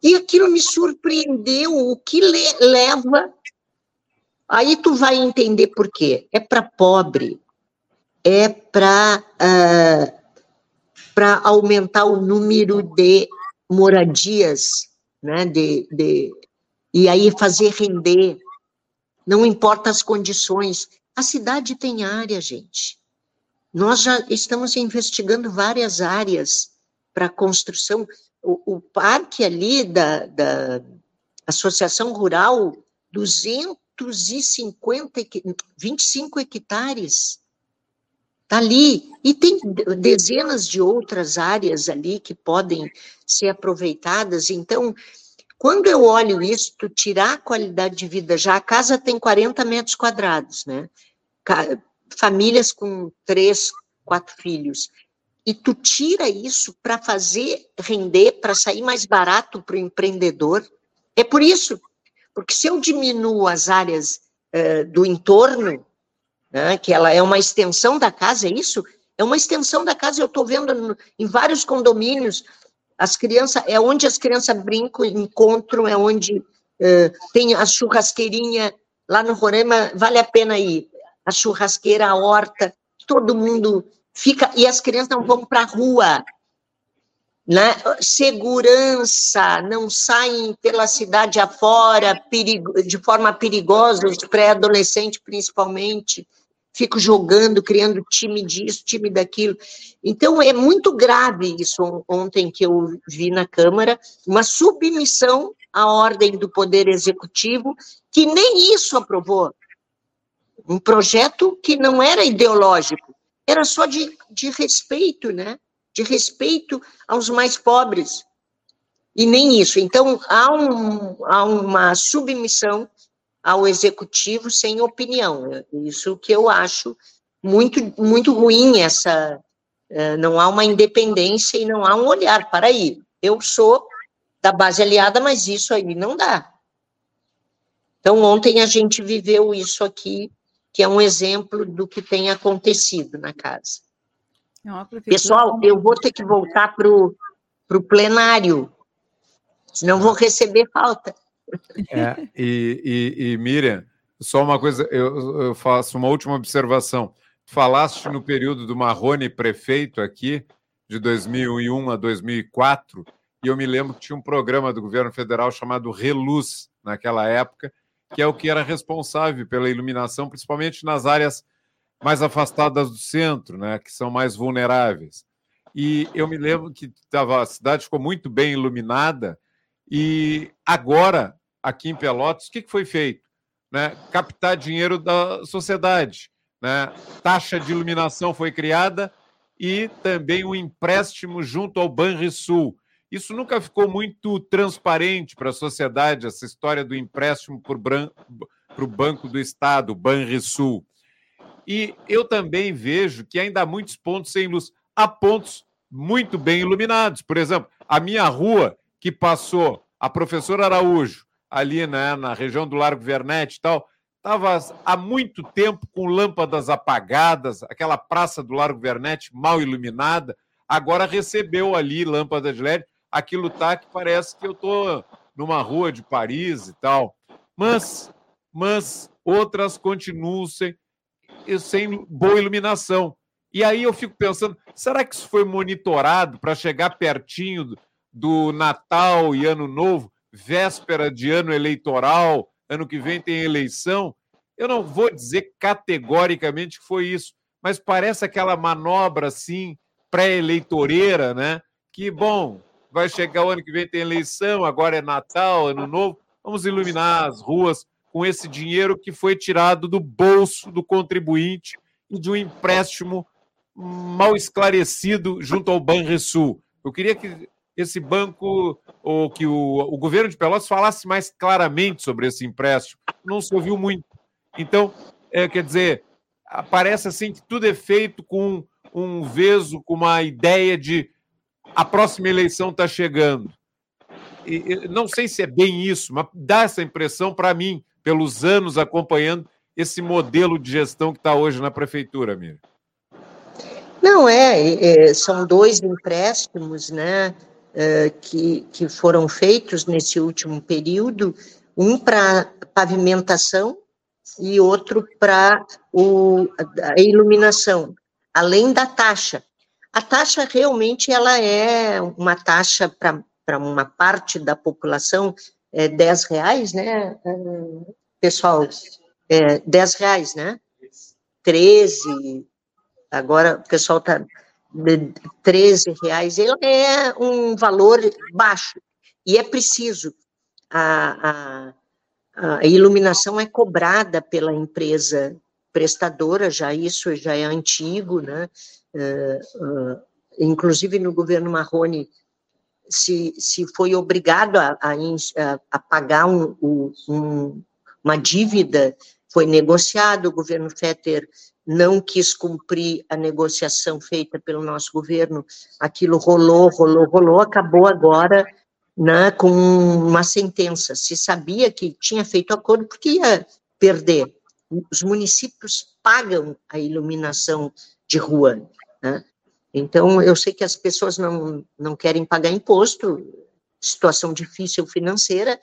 E aquilo me surpreendeu, o que le leva. Aí tu vai entender por quê. É para pobre, é para uh, ah, para aumentar o número de moradias, né? De, de, e aí fazer render. Não importa as condições. A cidade tem área, gente. Nós já estamos investigando várias áreas para construção o, parque ali da, da Associação Rural, 250, 25 hectares. Está ali. E tem dezenas de outras áreas ali que podem ser aproveitadas. Então, quando eu olho isso, tu tirar a qualidade de vida, já a casa tem 40 metros quadrados, né? Famílias com três, quatro filhos e tu tira isso para fazer render, para sair mais barato para o empreendedor. É por isso, porque se eu diminuo as áreas uh, do entorno, né, que ela é uma extensão da casa, é isso? É uma extensão da casa, eu estou vendo no, em vários condomínios, as crianças, é onde as crianças brincam, encontram, é onde uh, tem a churrasqueirinha, lá no Roraima, vale a pena ir, a churrasqueira, a horta, todo mundo fica e as crianças não vão para a rua, né? Segurança, não saem pela cidade afora perigo, de forma perigosa, os pré-adolescentes principalmente, ficam jogando, criando time disso, time daquilo. Então, é muito grave isso ontem que eu vi na Câmara, uma submissão à ordem do Poder Executivo, que nem isso aprovou. Um projeto que não era ideológico, era só de, de respeito, né? De respeito aos mais pobres. E nem isso. Então, há, um, há uma submissão ao executivo sem opinião. Isso que eu acho muito, muito ruim, essa. Eh, não há uma independência e não há um olhar para aí. Eu sou da base aliada, mas isso aí não dá. Então, ontem a gente viveu isso aqui que é um exemplo do que tem acontecido na casa. É Pessoal, eu vou ter que voltar para o plenário, senão vou receber falta. É, e, e, e, Miriam, só uma coisa, eu, eu, faço uma última observação. Falaste no período do Marrone prefeito aqui, de 2001 a 2004, e eu me lembro que tinha um programa do governo federal chamado Reluz, naquela época, que é o que era responsável pela iluminação, principalmente nas áreas mais afastadas do centro, né, que são mais vulneráveis. E eu me lembro que tava, a cidade ficou muito bem iluminada, e agora, aqui em Pelotas, o que, que foi feito? Né? Captar dinheiro da sociedade. Né? Taxa de iluminação foi criada e também um empréstimo junto ao Banrisul. Isso nunca ficou muito transparente para a sociedade, essa história do empréstimo para o Banco do Estado, Banrisul. E eu também vejo que ainda há muitos pontos sem luz. Há pontos muito bem iluminados. Por exemplo, a minha rua, que passou a professora Araújo, ali né, na região do Largo Vernete e tal, estava há muito tempo com lâmpadas apagadas, aquela praça do Largo Vernete mal iluminada, agora recebeu ali lâmpadas de LED aquilo tá que parece que eu tô numa rua de Paris e tal. Mas, mas outras continuam sem, sem boa iluminação. E aí eu fico pensando, será que isso foi monitorado para chegar pertinho do, do Natal e Ano Novo, véspera de ano eleitoral, ano que vem tem eleição? Eu não vou dizer categoricamente que foi isso, mas parece aquela manobra assim pré-eleitoreira, né? Que bom, vai chegar o ano que vem, tem eleição, agora é Natal, Ano Novo. Vamos iluminar as ruas com esse dinheiro que foi tirado do bolso do contribuinte e de um empréstimo mal esclarecido junto ao Banrisul. Eu queria que esse banco, ou que o, o governo de Pelotas falasse mais claramente sobre esse empréstimo. Não se ouviu muito. Então, é, quer dizer, parece assim que tudo é feito com um veso, com uma ideia de a próxima eleição está chegando. E, não sei se é bem isso, mas dá essa impressão para mim, pelos anos acompanhando esse modelo de gestão que está hoje na prefeitura, Miriam. Não, é, é, são dois empréstimos, né, é, que, que foram feitos nesse último período, um para pavimentação e outro para a iluminação, além da taxa. A taxa realmente ela é uma taxa para uma parte da população, é 10 reais, né, pessoal? É 10 reais, né? 13, agora o pessoal está 13 reais, ele é um valor baixo, e é preciso. A, a, a iluminação é cobrada pela empresa prestadora, já isso já é antigo, né? Uh, uh, inclusive no governo Marrone se, se foi obrigado a, a, a pagar um, um, uma dívida, foi negociado, o governo Fetter não quis cumprir a negociação feita pelo nosso governo, aquilo rolou, rolou, rolou, acabou agora né, com uma sentença. Se sabia que tinha feito acordo porque ia perder. Os municípios pagam a iluminação de rua. Né? Então, eu sei que as pessoas não, não querem pagar imposto, situação difícil financeira,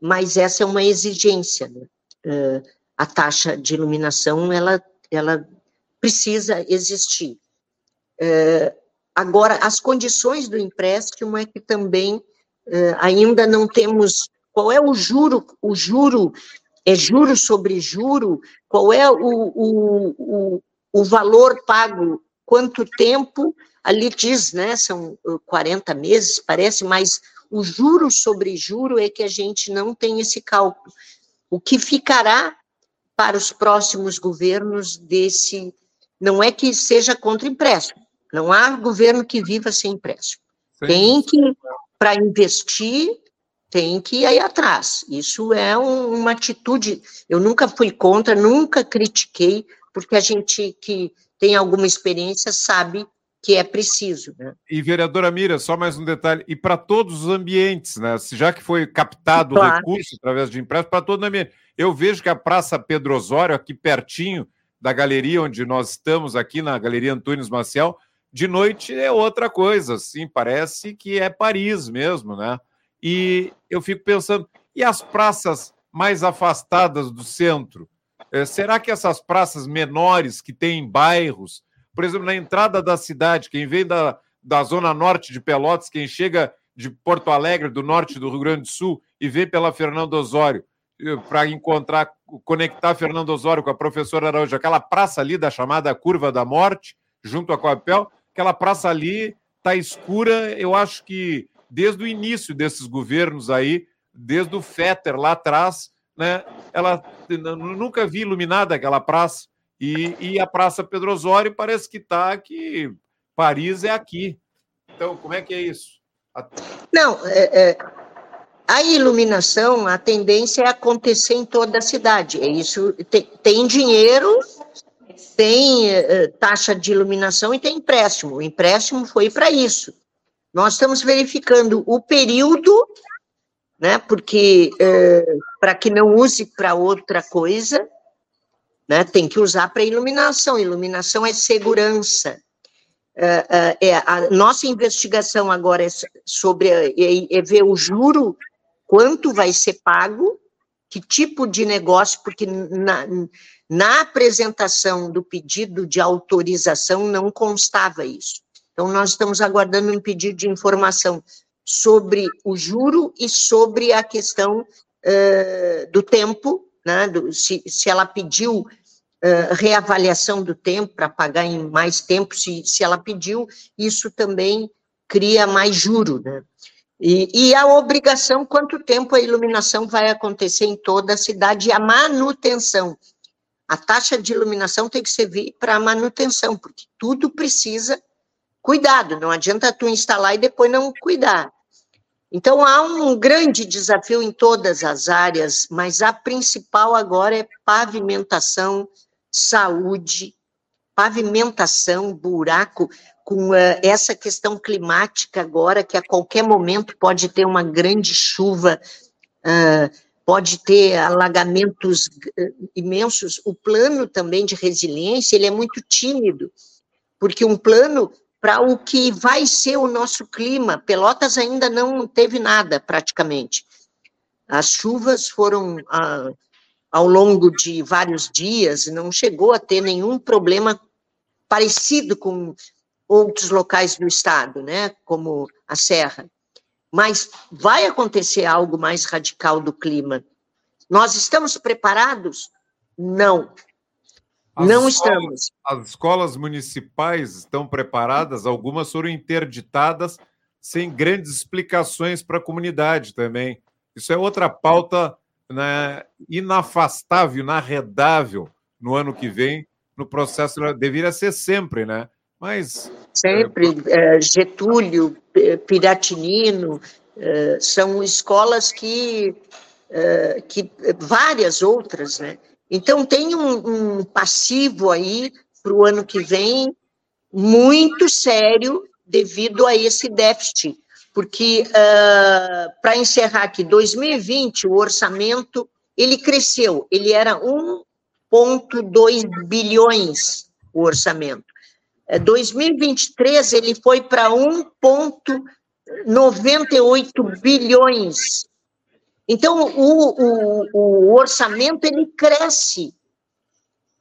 mas essa é uma exigência. Né? Uh, a taxa de iluminação, ela ela precisa existir. É, agora, as condições do empréstimo é que também é, ainda não temos. Qual é o juro? O juro é juro sobre juro? Qual é o, o, o, o valor pago? Quanto tempo? Ali diz, né? São 40 meses, parece, mas o juro sobre juro é que a gente não tem esse cálculo. O que ficará para os próximos governos desse. Não é que seja contra empréstimo, não há governo que viva sem empréstimo. Sim. Tem que, para investir, tem que ir atrás. Isso é um, uma atitude. Eu nunca fui contra, nunca critiquei, porque a gente que tem alguma experiência sabe que é preciso. Né? E, vereadora Mira, só mais um detalhe, e para todos os ambientes, né? Já que foi captado claro. o recurso através de empréstimo, para todo o ambiente. Eu vejo que a Praça Pedro Osório, aqui pertinho da galeria onde nós estamos, aqui na Galeria Antunes Maciel, de noite é outra coisa, assim, parece que é Paris mesmo, né? E eu fico pensando, e as praças mais afastadas do centro? É, será que essas praças menores que em bairros, por exemplo, na entrada da cidade, quem vem da, da zona norte de Pelotas, quem chega de Porto Alegre, do norte do Rio Grande do Sul, e vem pela Fernando Osório, para encontrar, conectar Fernando Osório com a professora Araújo, aquela praça ali da chamada Curva da Morte, junto à Coapel, aquela praça ali está escura, eu acho que desde o início desses governos aí, desde o Fetter lá atrás, né, ela nunca vi iluminada aquela praça, e, e a Praça Pedro Osório parece que está que Paris é aqui. Então, como é que é isso? Não, é, é a iluminação, a tendência é acontecer em toda a cidade. É isso tem, tem dinheiro, tem uh, taxa de iluminação e tem empréstimo. O empréstimo foi para isso. Nós estamos verificando o período, né? Porque uh, para que não use para outra coisa, né? Tem que usar para iluminação. Iluminação é segurança. Uh, é, a nossa investigação agora é sobre é, é ver o juro quanto vai ser pago, que tipo de negócio, porque na, na apresentação do pedido de autorização não constava isso. Então, nós estamos aguardando um pedido de informação sobre o juro e sobre a questão uh, do tempo, né, do, se, se ela pediu uh, reavaliação do tempo para pagar em mais tempo, se, se ela pediu, isso também cria mais juro, né? E, e, a obrigação, quanto tempo a iluminação vai acontecer em toda a cidade, e a manutenção. A taxa de iluminação tem que servir para a manutenção, porque tudo precisa cuidado, não adianta tu instalar e depois não cuidar. Então, há um grande desafio em todas as áreas, mas a principal agora é pavimentação, saúde, pavimentação, buraco, com uh, essa questão climática agora, que a qualquer momento pode ter uma grande chuva, uh, pode ter alagamentos uh, imensos. O plano também de resiliência, ele é muito tímido, porque um plano para o que vai ser o nosso clima, Pelotas ainda não teve nada, praticamente. As chuvas foram ah, ao longo de vários dias, não chegou a ter nenhum problema parecido com outros locais do estado, né, como a Serra. Mas vai acontecer algo mais radical do clima. Nós estamos preparados? Não. As não escolas, estamos. As escolas municipais estão preparadas, algumas foram interditadas sem grandes explicações para a comunidade também. Isso é outra pauta né, inafastável, inarredável no ano que vem, no processo, deveria ser sempre, né? Mas. Sempre. É, Getúlio, Piratinino, é, são escolas que, é, que. várias outras, né? Então, tem um, um passivo aí para o ano que vem muito sério devido a esse déficit. Porque, uh, para encerrar aqui, 2020, o orçamento, ele cresceu, ele era 1,2 bilhões o orçamento. 2023 é, ele foi para 1,98 bilhões. Então, o, o, o, orçamento ele cresce.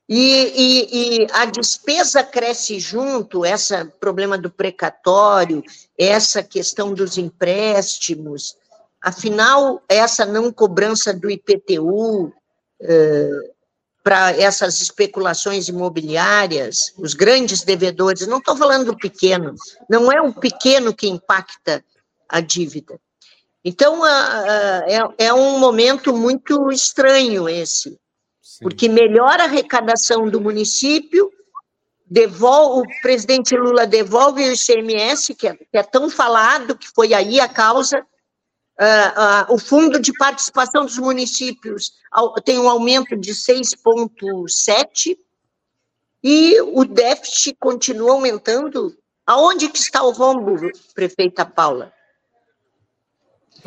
E, e, e, a despesa cresce junto, esse problema do precatório, essa questão dos empréstimos. Afinal, essa não cobrança do IPTU, eh, para essas especulações imobiliárias, os grandes devedores, não estou falando do pequeno, não é o pequeno que impacta a dívida. Então, é, é um momento muito estranho esse, Sim. porque melhora a arrecadação do município, devolve, o presidente Lula devolve o ICMS, que é, que é tão falado, que foi aí a causa, Uh, uh, o fundo de participação dos municípios tem um aumento de 6,7% e o déficit continua aumentando. Aonde que está o rombo, prefeita Paula?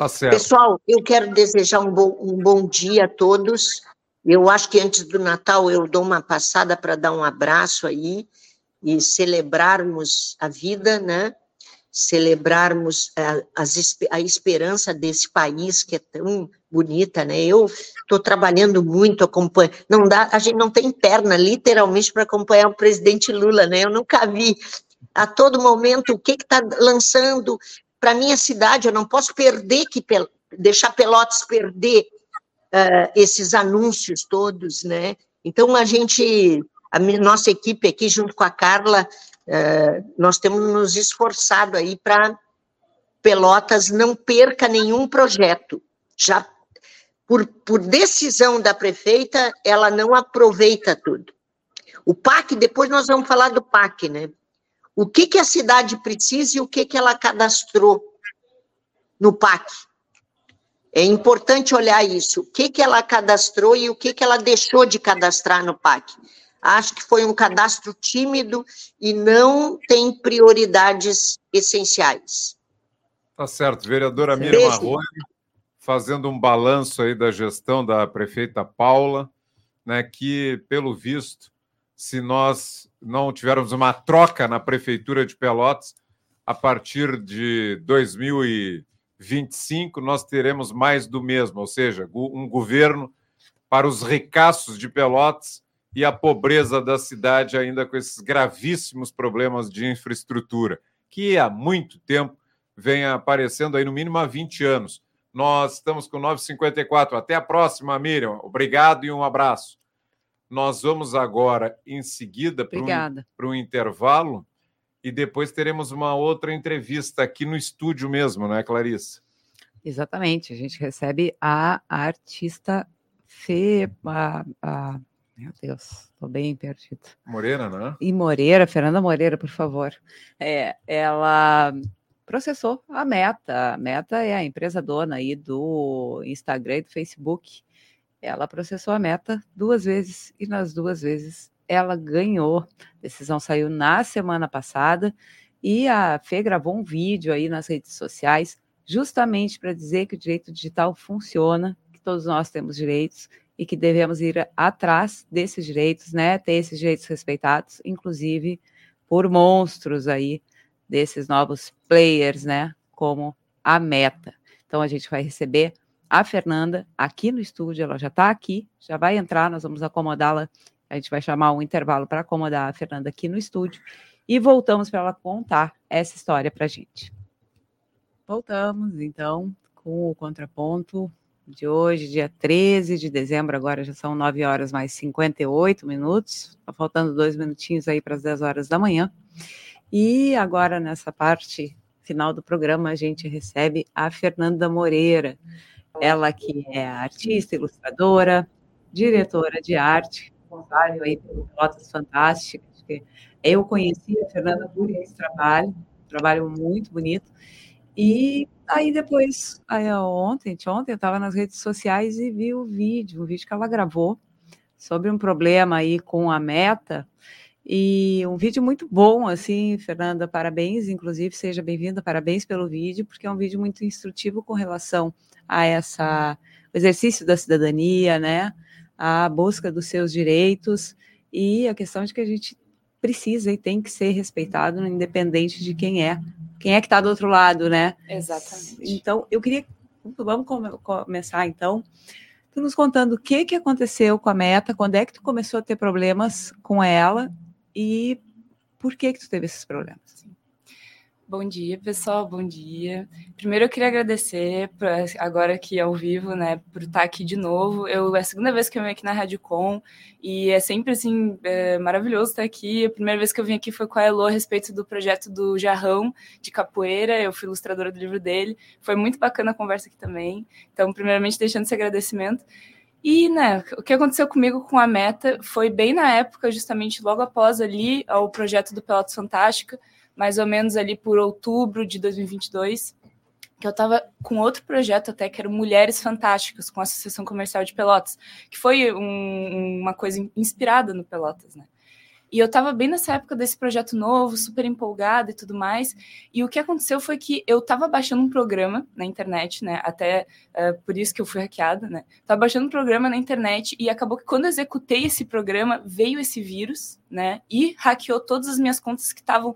Tá certo. Pessoal, eu quero desejar um bom, um bom dia a todos. Eu acho que antes do Natal eu dou uma passada para dar um abraço aí e celebrarmos a vida, né? celebrarmos a, a esperança desse país que é tão bonita, né? Eu estou trabalhando muito, acompanho. Não dá, a gente não tem perna, literalmente, para acompanhar o presidente Lula, né? Eu nunca vi a todo momento o que está lançando para minha cidade. Eu não posso perder que deixar Pelotas perder uh, esses anúncios todos, né? Então a gente, a nossa equipe aqui junto com a Carla é, nós temos nos esforçado aí para Pelotas não perca nenhum projeto. Já por, por decisão da prefeita, ela não aproveita tudo. O PAC, depois nós vamos falar do PAC, né? O que, que a cidade precisa e o que, que ela cadastrou no PAC. É importante olhar isso. O que, que ela cadastrou e o que, que ela deixou de cadastrar no PAC. Acho que foi um cadastro tímido e não tem prioridades essenciais. Tá certo, vereadora Miriam Marrone, fazendo um balanço aí da gestão da prefeita Paula, né, que, pelo visto, se nós não tivermos uma troca na prefeitura de Pelotas, a partir de 2025 nós teremos mais do mesmo, ou seja, um governo para os ricaços de Pelotas e a pobreza da cidade, ainda com esses gravíssimos problemas de infraestrutura, que há muito tempo vem aparecendo aí, no mínimo há 20 anos. Nós estamos com 9h54. Até a próxima, Miriam. Obrigado e um abraço. Nós vamos agora, em seguida, para um, intervalo e depois teremos uma outra entrevista aqui no estúdio mesmo, não é, Clarice? Exatamente, a gente recebe a artista Fê, a, a meu Deus, estou bem perdida. Moreira, né? E Moreira, Fernanda Moreira, por favor. É, ela processou a Meta. A Meta é a empresa dona aí do Instagram e do Facebook. Ela processou a Meta duas vezes e nas duas vezes ela ganhou. A decisão saiu na semana passada e a Fê gravou um vídeo aí nas redes sociais justamente para dizer que o direito digital funciona, que todos nós temos direitos e que devemos ir atrás desses direitos, né? Ter esses direitos respeitados, inclusive por monstros aí desses novos players, né? Como a Meta. Então a gente vai receber a Fernanda aqui no estúdio, ela já está aqui, já vai entrar, nós vamos acomodá-la. A gente vai chamar um intervalo para acomodar a Fernanda aqui no estúdio e voltamos para ela contar essa história para a gente. Voltamos então com o contraponto de hoje, dia 13 de dezembro, agora já são 9 horas mais 58 minutos, tá faltando dois minutinhos aí para as 10 horas da manhã. E agora, nessa parte final do programa, a gente recebe a Fernanda Moreira, ela que é artista, ilustradora, diretora de arte, responsável aí pelo Pelotas Fantásticas. Eu conheci a Fernanda por esse trabalho, trabalho muito bonito, e aí depois, aí, ontem, ontem eu estava nas redes sociais e vi o vídeo, um vídeo que ela gravou sobre um problema aí com a meta. E um vídeo muito bom, assim, Fernanda, parabéns, inclusive, seja bem-vinda, parabéns pelo vídeo, porque é um vídeo muito instrutivo com relação a essa o exercício da cidadania, né? A busca dos seus direitos e a questão de que a gente precisa e tem que ser respeitado, independente de quem é quem é que está do outro lado, né? Exatamente. Então, eu queria. Vamos come, começar, então. Tu nos contando o que, que aconteceu com a meta, quando é que tu começou a ter problemas com ela e por que que tu teve esses problemas? Bom dia, pessoal. Bom dia. Primeiro eu queria agradecer pra, agora aqui ao vivo, né, por estar aqui de novo. Eu é a segunda vez que eu venho aqui na Rádio Com e é sempre assim é, maravilhoso estar aqui. A primeira vez que eu vim aqui foi com a Elo a respeito do projeto do Jarrão de capoeira. Eu fui ilustradora do livro dele. Foi muito bacana a conversa aqui também. Então, primeiramente deixando esse agradecimento. E, né, o que aconteceu comigo com a Meta foi bem na época, justamente logo após ali, o projeto do Pelotas Fantástica, mais ou menos ali por outubro de 2022, que eu estava com outro projeto até, que era Mulheres Fantásticas, com a Associação Comercial de Pelotas, que foi um, uma coisa inspirada no Pelotas, né? E eu estava bem nessa época desse projeto novo, super empolgada e tudo mais. E o que aconteceu foi que eu estava baixando um programa na internet, né? Até uh, por isso que eu fui hackeada, né? Tava baixando um programa na internet e acabou que quando eu executei esse programa, veio esse vírus, né? E hackeou todas as minhas contas que estavam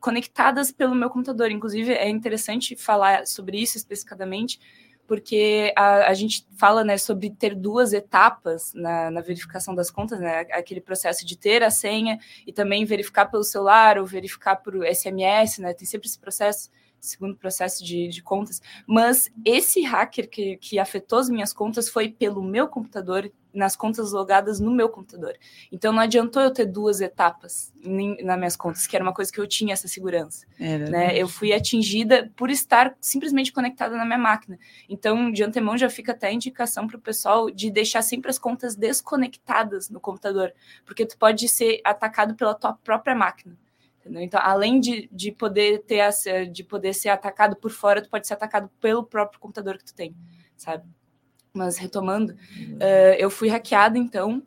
conectadas pelo meu computador. Inclusive, é interessante falar sobre isso especificadamente, porque a, a gente fala né, sobre ter duas etapas na, na, verificação das contas, né, aquele processo de ter a senha e também verificar pelo celular ou verificar por SMS, né, tem sempre esse processo segundo processo de, de contas, mas esse hacker que, que afetou as minhas contas foi pelo meu computador, nas contas logadas no meu computador. Então não adiantou eu ter duas etapas nas minhas contas, que era uma coisa que eu tinha essa segurança. É né? Eu fui atingida por estar simplesmente conectada na minha máquina. Então, de antemão, já fica até a indicação para o pessoal de deixar sempre as contas desconectadas no computador, porque tu pode ser atacado pela tua própria máquina. Então, além de, de poder ter de poder ser atacado por fora, tu pode ser atacado pelo próprio computador que tu tem, sabe? Mas retomando, uh, eu fui hackeada então,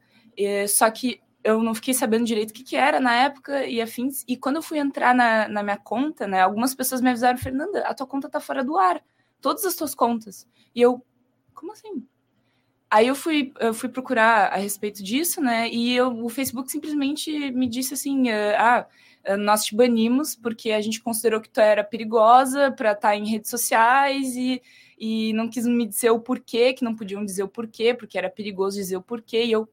só que eu não fiquei sabendo direito o que, que era na época e afins. E quando eu fui entrar na, na minha conta, né, algumas pessoas me avisaram, Fernanda, a tua conta tá fora do ar, todas as tuas contas. E eu, como assim? Aí eu fui, eu fui procurar a respeito disso, né? E eu, o Facebook simplesmente me disse assim: ah, ah, nós te banimos porque a gente considerou que tu era perigosa para estar tá em redes sociais e, e não quis me dizer o porquê, que não podiam dizer o porquê, porque era perigoso dizer o porquê, e eu.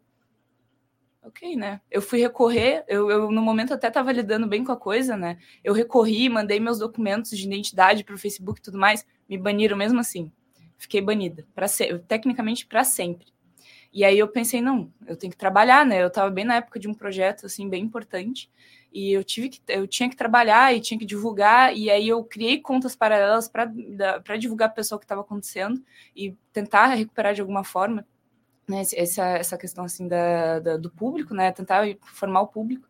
Ok, né? Eu fui recorrer, eu, eu no momento até estava lidando bem com a coisa, né? Eu recorri, mandei meus documentos de identidade para o Facebook e tudo mais, me baniram mesmo assim. Fiquei banida, para ser, tecnicamente para sempre. E aí eu pensei, não, eu tenho que trabalhar, né? Eu estava bem na época de um projeto assim bem importante e eu tive que eu tinha que trabalhar e tinha que divulgar e aí eu criei contas paralelas para divulgar a pessoa que estava acontecendo e tentar recuperar de alguma forma né, essa, essa questão assim da, da, do público, né, tentar formar o público.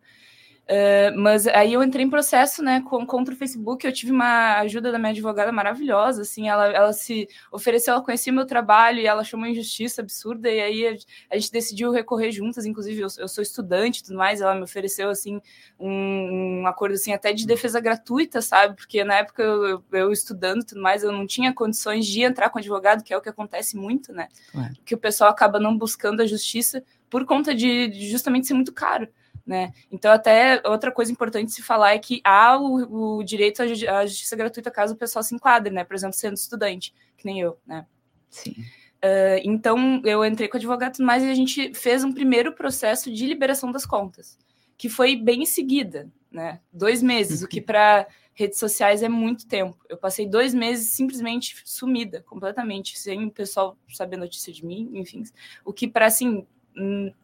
Uh, mas aí eu entrei em processo, né, com, contra o Facebook. Eu tive uma ajuda da minha advogada maravilhosa, assim, ela, ela se ofereceu, ela conhecia meu trabalho e ela achou uma injustiça absurda. E aí a, a gente decidiu recorrer juntas. Inclusive, eu, eu, sou estudante e tudo mais. Ela me ofereceu, assim, um, um, acordo, assim, até de defesa gratuita, sabe? Porque na época eu, eu estudando e tudo mais, eu não tinha condições de entrar com advogado, que é o que acontece muito, né? É. Que o pessoal acaba não buscando a justiça por conta de, de justamente ser muito caro. Né? Então, até outra coisa importante se falar é que há o, o direito à justiça gratuita caso o pessoal se enquadre, né? Por exemplo, sendo estudante, que nem eu, né? Sim. Uh, então, eu entrei com o advogado mais e a gente fez um primeiro processo de liberação das contas, que foi bem em seguida, né? Dois meses, o que para redes sociais é muito tempo. Eu passei dois meses simplesmente sumida, completamente, sem o pessoal saber notícia de mim, enfim. O que para, assim,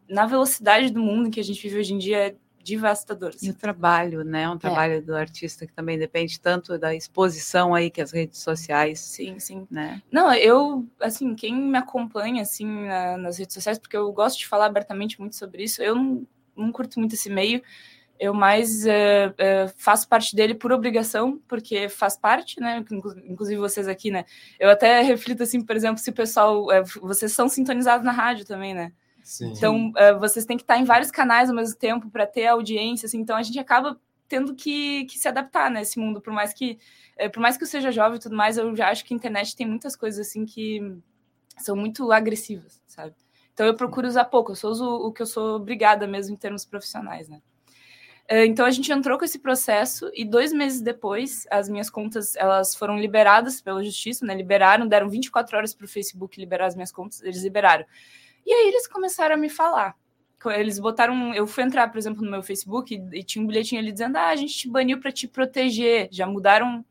na velocidade do mundo que a gente vive hoje em dia é devastador. Assim. E o trabalho, né? Um é. trabalho é. do artista que também depende tanto da exposição aí que as redes sociais. Sim, sim. Né? Não, eu, assim, quem me acompanha, assim, na, nas redes sociais, porque eu gosto de falar abertamente muito sobre isso, eu não, não curto muito esse meio. Eu mais é, é, faço parte dele por obrigação, porque faz parte, né? Inclusive vocês aqui, né? Eu até reflito assim, por exemplo, se o pessoal. É, vocês são sintonizados na rádio também, né? Sim. Então, uh, vocês têm que estar em vários canais ao mesmo tempo para ter audiência, assim, então a gente acaba tendo que, que se adaptar nesse mundo, por mais que uh, por mais que eu seja jovem e tudo mais, eu já acho que a internet tem muitas coisas assim que são muito agressivas, sabe? Então eu procuro usar pouco, eu só uso o que eu sou obrigada mesmo em termos profissionais, né? Uh, então a gente entrou com esse processo e dois meses depois as minhas contas elas foram liberadas pela justiça, né? Liberaram, deram 24 horas para o Facebook liberar as minhas contas, eles liberaram. E aí eles começaram a me falar. Eles botaram. Eu fui entrar, por exemplo, no meu Facebook e, e tinha um bilhetinho ali dizendo: ah, a gente te baniu para te proteger. Já mudaram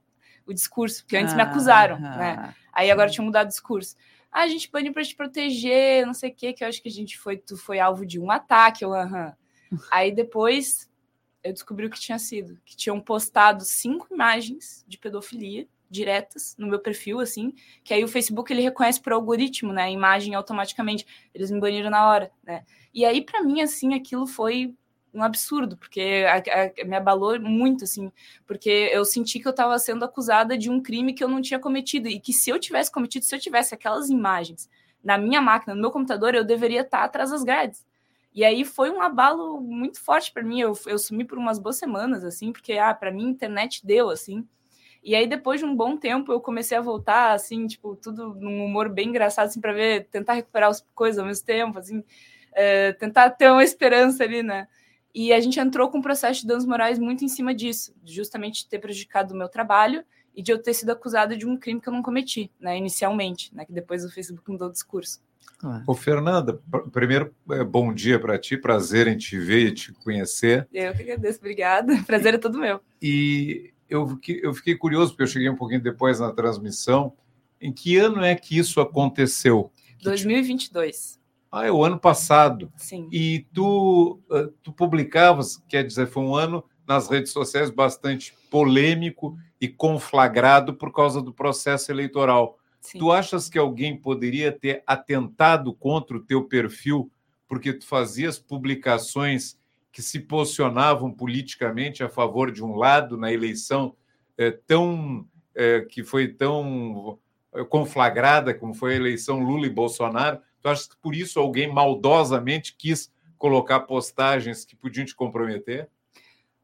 o discurso, porque antes ah, me acusaram, ah, né? Aí agora tinha mudado o discurso. Ah, a gente baniu para te proteger, não sei o quê, que eu acho que a gente foi, tu foi alvo de um ataque. Eu, aham. Aí depois eu descobri o que tinha sido, que tinham postado cinco imagens de pedofilia diretas no meu perfil, assim, que aí o Facebook ele reconhece por algoritmo, né, a imagem automaticamente. Eles me baniram na hora, né? E aí para mim assim aquilo foi um absurdo, porque a, a, me abalou muito, assim, porque eu senti que eu estava sendo acusada de um crime que eu não tinha cometido e que se eu tivesse cometido, se eu tivesse aquelas imagens na minha máquina, no meu computador, eu deveria estar atrás das grades. E aí foi um abalo muito forte para mim. Eu, eu sumi por umas boas semanas, assim, porque ah, para mim a internet deu, assim. E aí, depois de um bom tempo, eu comecei a voltar, assim, tipo, tudo num humor bem engraçado, assim, para ver, tentar recuperar as coisas ao mesmo tempo, assim, é, tentar ter uma esperança ali, né? E a gente entrou com um processo de danos morais muito em cima disso, justamente de ter prejudicado o meu trabalho e de eu ter sido acusada de um crime que eu não cometi, né, inicialmente, né, que depois o Facebook mudou o discurso. Ah. Ô, Fernanda, primeiro, é, bom dia para ti, prazer em te ver e te conhecer. Eu que agradeço, obrigada. Prazer é todo meu. E eu fiquei, eu fiquei curioso, porque eu cheguei um pouquinho depois na transmissão. Em que ano é que isso aconteceu? 2022. Ah, é o ano passado. Sim. E tu, ah, tu publicavas, quer dizer, foi um ano nas redes sociais bastante polêmico e conflagrado por causa do processo eleitoral. Sim. Tu achas que alguém poderia ter atentado contra o teu perfil porque tu fazias publicações que se posicionavam politicamente a favor de um lado na eleição é, tão é, que foi tão é, conflagrada como foi a eleição Lula e Bolsonaro. Tu acha que por isso alguém maldosamente quis colocar postagens que podiam te comprometer?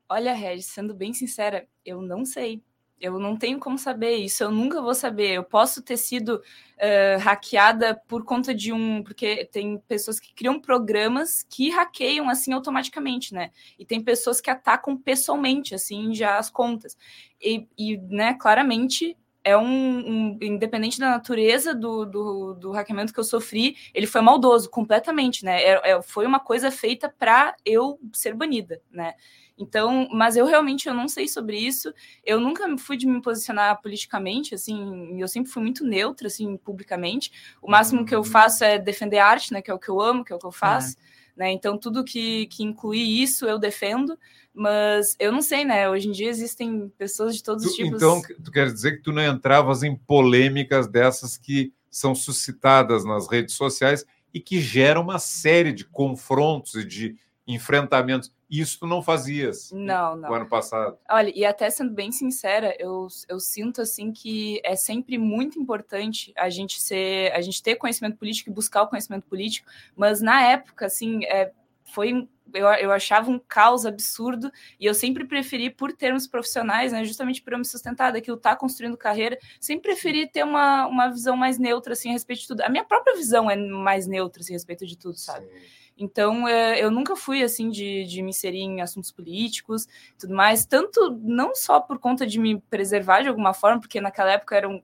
Olha, Regis, sendo bem sincera, eu não sei. Eu não tenho como saber isso, eu nunca vou saber. Eu posso ter sido uh, hackeada por conta de um. Porque tem pessoas que criam programas que hackeiam assim automaticamente, né? E tem pessoas que atacam pessoalmente, assim, já as contas. E, e né, claramente. É um, um independente da natureza do, do, do, hackeamento que eu sofri, ele foi maldoso completamente, né? É, é, foi uma coisa feita para eu ser banida, né? Então, mas eu realmente eu não sei sobre isso. Eu nunca fui de me posicionar politicamente, assim, eu sempre fui muito neutra, assim, publicamente. O máximo que eu uhum. faço é defender a arte, né, que é o que eu amo, que é o que eu faço. Né? Então, tudo que, que inclui isso eu defendo, mas eu não sei, né? Hoje em dia existem pessoas de todos tu, os tipos. Então, tu quer dizer que tu não entravas em polêmicas dessas que são suscitadas nas redes sociais e que geram uma série de confrontos e de enfrentamentos. Isso tu não fazias não, não. no ano passado. Olha, e até sendo bem sincera, eu, eu sinto assim que é sempre muito importante a gente ser, a gente ter conhecimento político e buscar o conhecimento político, mas na época, assim, é, foi eu, eu achava um caos absurdo e eu sempre preferi, por termos profissionais, né, justamente por eu me sustentar daquilo, estar tá construindo carreira, sempre preferi ter uma, uma visão mais neutra assim, a respeito de tudo. A minha própria visão é mais neutra assim, a respeito de tudo, sabe? Sim. Então, é, eu nunca fui assim de, de me inserir em assuntos políticos, tudo mais, tanto não só por conta de me preservar de alguma forma, porque naquela época era um,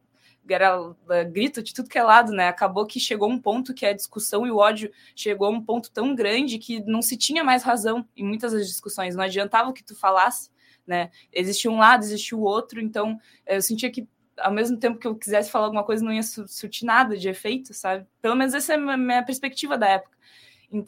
era grito de tudo que é lado, né? Acabou que chegou um ponto que a discussão e o ódio chegou a um ponto tão grande que não se tinha mais razão em muitas das discussões. Não adiantava o que tu falasse, né? Existia um lado, existia o outro. Então, eu sentia que ao mesmo tempo que eu quisesse falar alguma coisa, não ia surtir nada de efeito, sabe? Pelo menos essa é a minha perspectiva da época.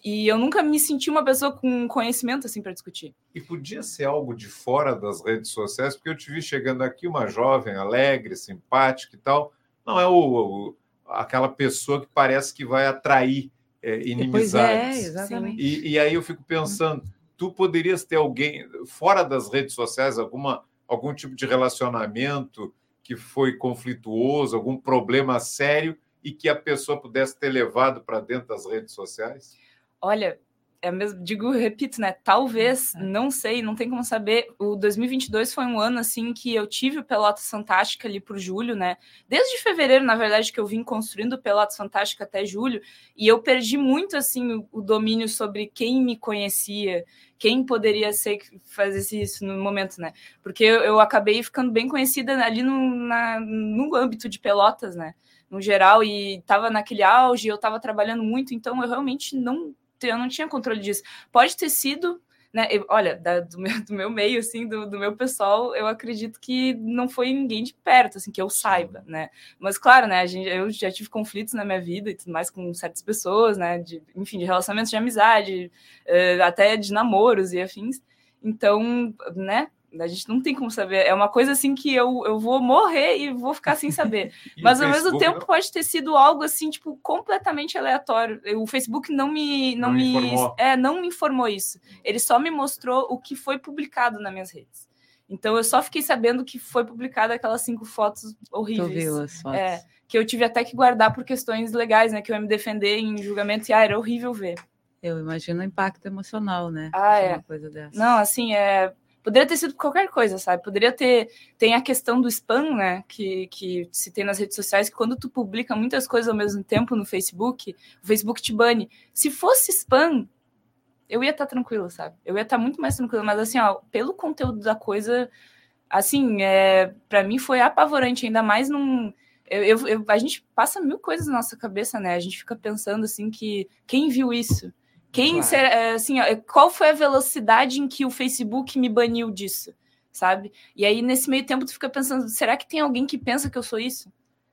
E eu nunca me senti uma pessoa com conhecimento assim para discutir. E podia ser algo de fora das redes sociais, porque eu te vi chegando aqui uma jovem, alegre, simpática e tal. Não é o, o aquela pessoa que parece que vai atrair é, inimizades. Pois é, exatamente. E, e, aí eu fico pensando, tu poderias ter alguém fora das redes sociais, alguma, algum tipo de relacionamento que foi conflituoso, algum problema sério e que a pessoa pudesse ter levado para dentro das redes sociais? Olha, é mesmo, digo, repito, né? Talvez, uhum. não sei, não tem como saber. O 2022 foi um ano assim que eu tive o Pelotas Fantástica ali por julho, né? Desde fevereiro, na verdade, que eu vim construindo o Pelotas Fantástica até julho, e eu perdi muito assim o, o domínio sobre quem me conhecia, quem poderia ser que fazesse isso no momento, né? Porque eu, eu acabei ficando bem conhecida ali no, na, no âmbito de Pelotas, né? No geral, e tava naquele auge, eu tava trabalhando muito, então eu realmente não eu não tinha controle disso. Pode ter sido, né? Eu, olha, da, do, meu, do, meu, meio, assim, do, do, meu pessoal, eu acredito que não foi ninguém de perto, assim, que eu saiba, né? Mas, claro, né, a gente, eu já tive conflitos na minha vida e tudo mais com certas pessoas, né? De, enfim, de relacionamentos de amizade, uh, até de namoros e afins. Então, né, a gente não tem como saber. É uma coisa assim que eu, eu vou morrer e vou ficar sem saber. Mas ao mesmo tempo não? pode ter sido algo assim, tipo, completamente aleatório. O Facebook não me não, não me informou. é, não me informou isso. Ele só me mostrou o que foi publicado nas minhas redes. Então eu só fiquei sabendo que foi publicada aquelas cinco fotos horríveis. Tu viu as fotos. É, que eu tive até que guardar por questões legais, né? Que eu ia me defender em julgamento e ah, era horrível ver. Eu imagino o impacto emocional, né? Ah, é. coisa dessa. Não, assim, é Poderia ter sido qualquer coisa, sabe? Poderia ter. Tem a questão do spam, né? Que, que se tem nas redes sociais, que quando tu publica muitas coisas ao mesmo tempo no Facebook, o Facebook te bane. Se fosse spam, eu ia estar tá tranquilo, sabe? Eu ia estar tá muito mais tranquilo, mas assim, ó, pelo conteúdo da coisa, assim, é, para mim foi apavorante, ainda mais num. Eu, eu, eu, a gente passa mil coisas na nossa cabeça, né? A gente fica pensando assim que quem viu isso? Quem claro. será, é, assim, qual foi a velocidade em que o Facebook me baniu disso, sabe? E aí nesse meio tempo tu fica pensando, será que tem alguém que pensa que eu sou isso?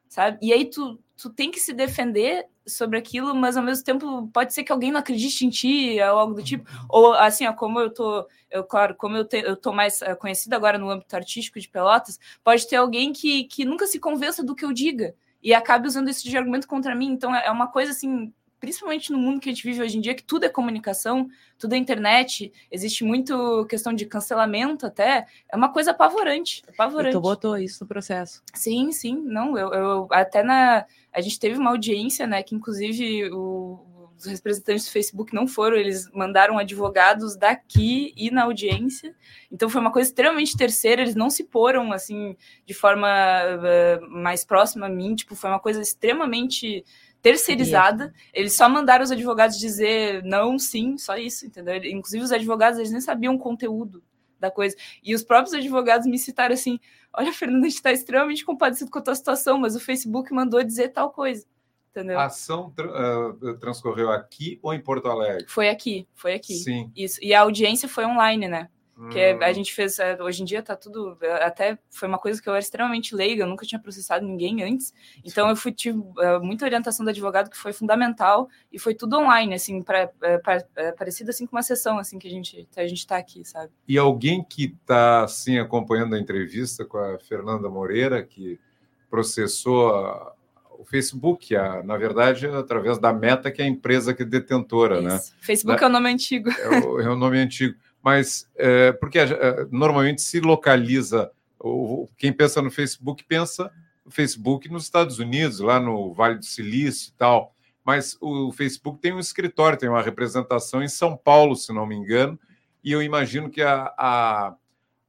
Sabe? E aí tu, tu tem que se defender sobre aquilo, mas ao mesmo tempo pode ser que alguém não acredite em ti ou algo do tipo. Ou assim, ó, como eu tô, eu claro, como eu, te, eu tô mais uh, conhecida agora no âmbito artístico de Pelotas, pode ter alguém que, que nunca se convença do que eu diga e acabe usando isso de argumento contra mim. Então é, é uma coisa assim principalmente no mundo que a gente vive hoje em dia, que tudo é comunicação, tudo é internet, existe muito questão de cancelamento até, é uma coisa apavorante, apavorante. Tu botou isso no processo. Sim, sim, não, eu, eu até na, a gente teve uma audiência, né, que inclusive o, os representantes do Facebook não foram, eles mandaram advogados daqui e na audiência. Então foi uma coisa extremamente terceira, eles não se poram assim de forma uh, mais próxima a mim, tipo, foi uma coisa extremamente terceirizada. Eles só mandaram os advogados dizer não, sim, só isso, entendeu? Inclusive os advogados, eles nem sabiam o conteúdo da coisa. E os próprios advogados me citaram assim: olha, Fernanda, a gente está extremamente compadecido com a tua situação, mas o Facebook mandou dizer tal coisa. Entendeu? A ação tra uh, transcorreu aqui ou em Porto Alegre? Foi aqui, foi aqui. Sim. Isso. E a audiência foi online, né? Que hum. a gente fez, é, hoje em dia tá tudo, é, até foi uma coisa que eu era extremamente leiga, eu nunca tinha processado ninguém antes, então eu fui, tive muita orientação do advogado que foi fundamental, e foi tudo online, assim, pra, pra, parecido assim com uma sessão, assim, que a gente, a gente tá aqui, sabe? E alguém que tá, assim, acompanhando a entrevista com a Fernanda Moreira, que processou a, o Facebook, a, na verdade, através da Meta, que é a empresa que é detentora, né? Isso. né? Facebook da, é o nome antigo. É o, é o nome antigo mas é, porque é, normalmente se localiza, quem pensa no Facebook pensa no Facebook nos Estados Unidos, lá no Vale do Silício e tal, mas o Facebook tem um escritório, tem uma representação em São Paulo, se não me engano, e eu imagino que a, a,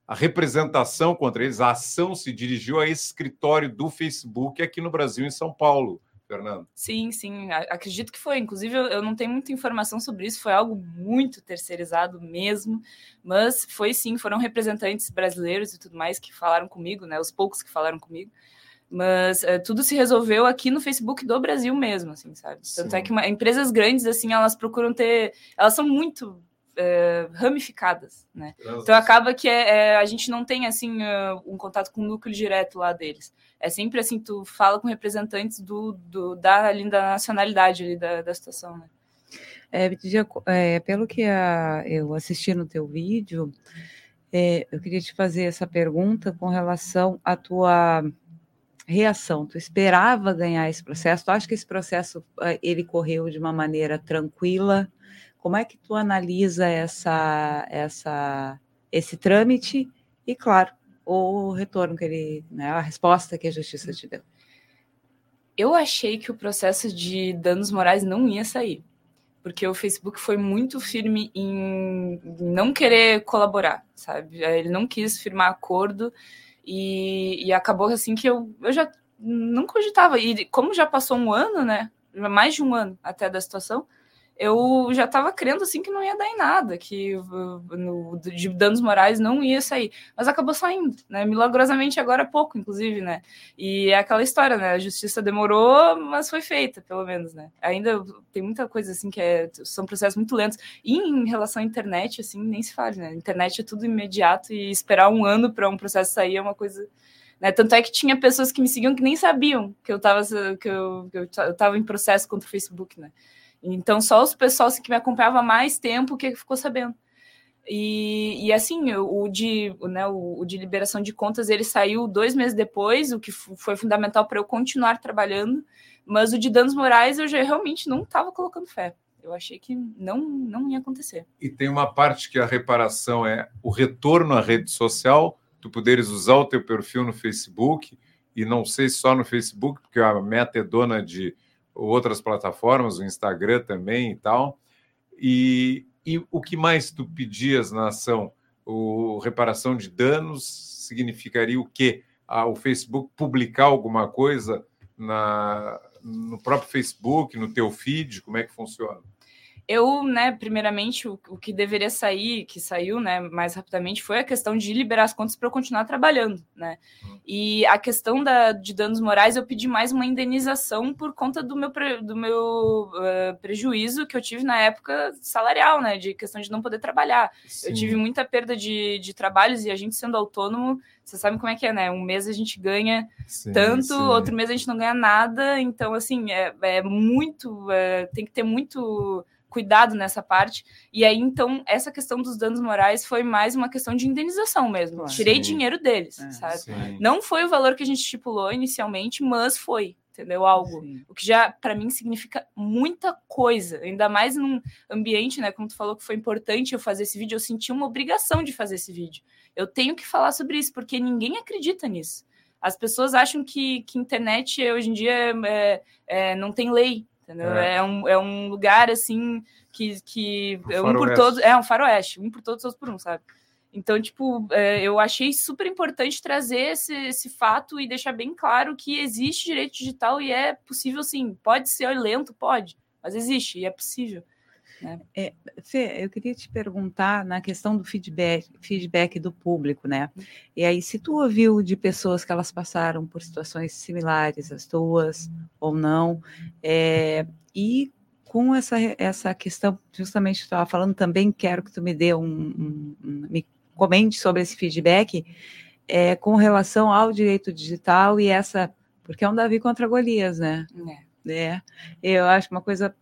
a representação contra eles, a ação se dirigiu a esse escritório do Facebook aqui no Brasil, em São Paulo. Fernando? Sim, sim, acredito que foi. Inclusive, eu não tenho muita informação sobre isso, foi algo muito terceirizado mesmo, mas foi sim, foram representantes brasileiros e tudo mais que falaram comigo, né? Os poucos que falaram comigo. Mas é, tudo se resolveu aqui no Facebook do Brasil mesmo, assim, sabe? Tanto sim. é que uma, empresas grandes, assim, elas procuram ter. Elas são muito é, ramificadas, né? Então acaba que é, é, a gente não tem assim uh, um contato com o núcleo direto lá deles. É sempre assim, tu fala com representantes do, do da, ali, da nacionalidade ali, da, da situação, né? É, é, pelo que a, eu assisti no teu vídeo, é, eu queria te fazer essa pergunta com relação à tua reação. Tu esperava ganhar esse processo? Tu acha que esse processo ele correu de uma maneira tranquila? Como é que tu analisa essa, essa, esse trâmite e, claro, o retorno que ele, né, a resposta que a justiça te deu? Eu achei que o processo de danos morais não ia sair, porque o Facebook foi muito firme em não querer colaborar, sabe? Ele não quis firmar acordo e, e acabou assim que eu, eu já não cogitava. E como já passou um ano, né? Mais de um ano até da situação, eu já estava crendo assim que não ia dar em nada, que no, de danos morais não ia sair, mas acabou saindo, né? Milagrosamente agora há pouco, inclusive, né? E é aquela história, né? A justiça demorou, mas foi feita, pelo menos, né? Ainda tem muita coisa assim que é, são processos muito lentos. E em relação à internet, assim, nem se fala, né? Internet é tudo imediato e esperar um ano para um processo sair é uma coisa né? Tanto é que tinha pessoas que me seguiam que nem sabiam que eu estava que eu, que eu, em processo contra o Facebook, né? Então, só os pessoal assim, que me acompanhava mais tempo que ficou sabendo. E, e assim, o de, né, o, de liberação de contas, ele saiu dois meses depois, o que foi fundamental para eu continuar trabalhando, mas o de danos morais eu já realmente não estava colocando fé. Eu achei que não, não ia acontecer. E tem uma parte que a reparação é o retorno à rede social, tu poderes usar o teu perfil no Facebook, e não sei só no Facebook, porque a meta é dona de outras plataformas, o Instagram também e tal. E, e o que mais tu pedias na ação? O reparação de danos significaria o quê? Ah, o Facebook publicar alguma coisa na, no próprio Facebook, no teu feed? Como é que funciona? Eu, né, primeiramente, o, o, que deveria sair, que saiu, né, mais rapidamente, foi a questão de liberar as contas para eu continuar trabalhando, né? Uhum. E a questão da, de danos morais, eu pedi mais uma indenização por conta do meu, do meu uh, prejuízo que eu tive na época salarial, né, de questão de não poder trabalhar. Sim. Eu tive muita perda de, de trabalhos e a gente sendo autônomo, você sabe como é que é, né? Um mês a gente ganha sim, tanto, sim. outro mês a gente não ganha nada, então, assim, é, é muito, é, tem que ter muito cuidado nessa parte. E aí, então, essa questão dos danos morais foi mais uma questão de indenização mesmo. Tirei dinheiro deles, é, sabe? Sim. Não foi o valor que a gente estipulou inicialmente, mas foi, entendeu? Algo. Sim. O que já, para mim, significa muita coisa. Ainda mais num ambiente, né? Como tu falou que foi importante eu fazer esse vídeo, eu senti uma obrigação de fazer esse vídeo. Eu tenho que falar sobre isso, porque ninguém acredita nisso. As pessoas acham que, que internet hoje em dia é, é, não tem lei, entendeu? É. é, um, é um lugar assim que, que um, um por todos, é um faroeste, um por todos, todos por um, sabe? Então, tipo, é, eu achei super importante trazer esse, esse fato e deixar bem claro que existe direito digital e é possível, sim. Pode ser lento, pode, mas existe e é possível. Né? É, Fê, eu queria te perguntar na questão do feedback, feedback do público, né? E aí, se tu ouviu de pessoas que elas passaram por situações similares às tuas ou não, é, e com essa, essa questão, justamente estava falando também, quero que tu me dê um, um, um me comente sobre esse feedback é, com relação ao direito digital e essa, porque é um Davi contra Golias, né? É. é. Eu acho uma coisa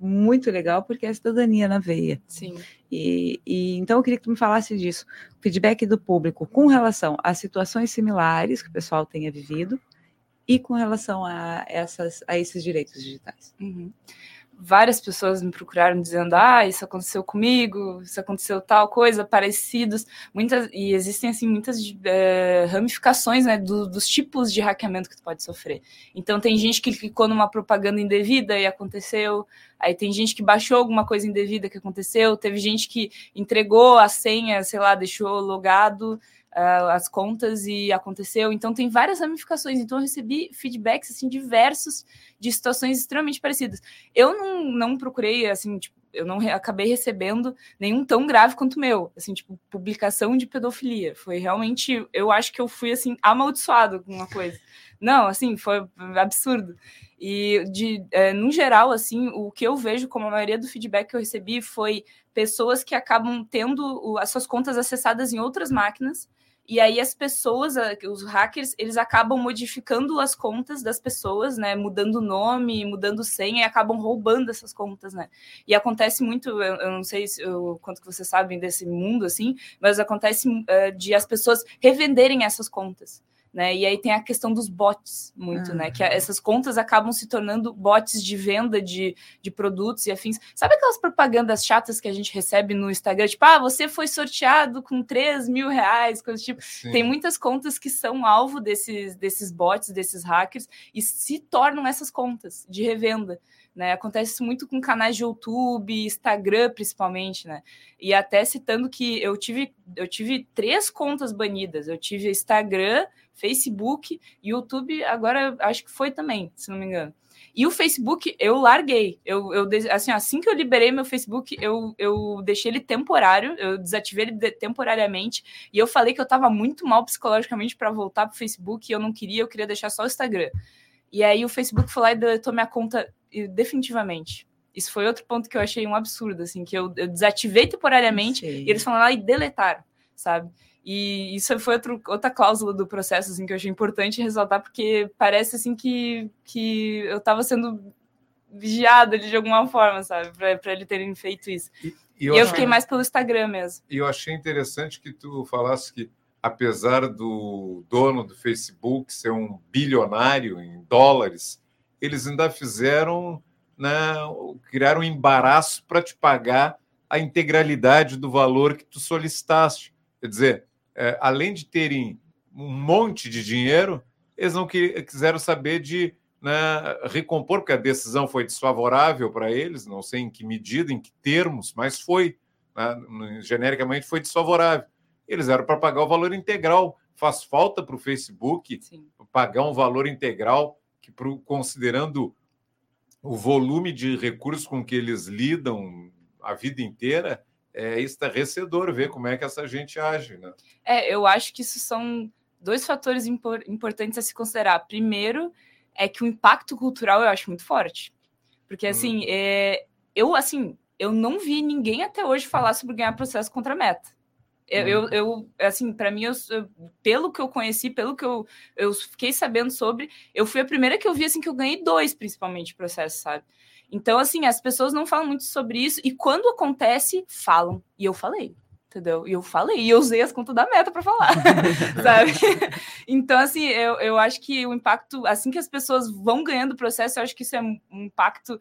muito legal porque é cidadania na veia. Sim. E, e, então eu queria que tu me falasse disso, feedback do público com relação a situações similares que o pessoal tenha vivido e com relação a, essas, a esses direitos digitais. Uhum várias pessoas me procuraram dizendo: ah, isso aconteceu comigo, isso aconteceu tal coisa, parecidos, muitas e existem assim muitas é, ramificações né, do, dos tipos de hackeamento que tu pode sofrer. Então tem gente que clicou numa propaganda indevida e aconteceu, aí tem gente que baixou alguma coisa indevida que aconteceu, teve gente que entregou a senha, sei lá, deixou logado uh, as contas e aconteceu. Então tem várias ramificações. Então eu recebi feedbacks assim diversos de situações extremamente parecidas. Eu não, não procurei assim, tipo, eu não acabei recebendo nenhum tão grave quanto o meu, assim, tipo, publicação de pedofilia. Foi realmente, eu acho que eu fui assim amaldiçoado com uma coisa. Não, assim, foi absurdo. E de, é, no geral, assim, o que eu vejo como a maioria do feedback que eu recebi foi pessoas que acabam tendo as suas contas acessadas em outras máquinas e aí as pessoas, os hackers, eles acabam modificando as contas das pessoas, né? Mudando nome, mudando senha e acabam roubando essas contas, né? E acontece muito, eu, eu não sei se, eu, quanto que vocês sabem desse mundo, assim, mas acontece uh, de as pessoas revenderem essas contas né? E aí tem a questão dos bots, muito, né? Que essas contas acabam se tornando bots de venda de, de produtos e afins. Sabe aquelas propagandas chatas que a gente recebe no Instagram? Tipo, ah, você foi sorteado com 3 mil reais, coisa tipo. Sim. Tem muitas contas que são alvo desses, desses bots, desses hackers, e se tornam essas contas de revenda. Né? Acontece isso muito com canais de YouTube, Instagram, principalmente, né? E até citando que eu tive, eu tive três contas banidas. Eu tive Instagram, Facebook, YouTube, agora acho que foi também, se não me engano. E o Facebook eu larguei. Eu, eu assim, assim que eu liberei meu Facebook, eu, eu deixei ele temporário, eu desativei ele temporariamente e eu falei que eu estava muito mal psicologicamente para voltar pro Facebook e eu não queria, eu queria deixar só o Instagram. E aí o Facebook foi lá e deletou minha conta definitivamente. Isso foi outro ponto que eu achei um absurdo, assim, que eu, eu desativei temporariamente e eles foram lá e deletaram, sabe? E isso foi outro, outra cláusula do processo assim, que eu achei importante ressaltar, porque parece assim que, que eu estava sendo vigiada de alguma forma, sabe? Para ele terem feito isso. E, e eu, e eu fiquei mais pelo Instagram mesmo. E eu achei interessante que tu falasse que, apesar do dono do Facebook ser um bilionário em dólares, eles ainda fizeram, né, criaram um embaraço para te pagar a integralidade do valor que tu solicitaste. Quer dizer, é, além de terem um monte de dinheiro, eles não quiseram saber de né, recompor, porque a decisão foi desfavorável para eles, não sei em que medida, em que termos, mas foi, né, genericamente foi desfavorável. Eles eram para pagar o valor integral. Faz falta para o Facebook Sim. pagar um valor integral, que pro, considerando o volume de recursos com que eles lidam a vida inteira, é estarrecedor ver como é que essa gente age. Né? É, eu acho que isso são dois fatores impor importantes a se considerar. Primeiro, é que o impacto cultural eu acho muito forte. Porque, assim, hum. é, eu, assim, eu não vi ninguém até hoje falar sobre ganhar processo contra a meta. Eu, eu, uhum. eu, assim, para mim, eu, pelo que eu conheci, pelo que eu, eu fiquei sabendo sobre, eu fui a primeira que eu vi, assim, que eu ganhei dois, principalmente, processos, sabe? Então, assim, as pessoas não falam muito sobre isso, e quando acontece, falam. E eu falei, entendeu? E eu falei, e eu usei as contas da meta para falar, sabe? Então, assim, eu, eu acho que o impacto, assim que as pessoas vão ganhando o processo, eu acho que isso é um impacto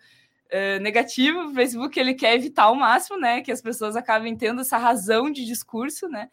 uh, negativo. O Facebook, ele quer evitar ao máximo, né, que as pessoas acabem tendo essa razão de discurso, né?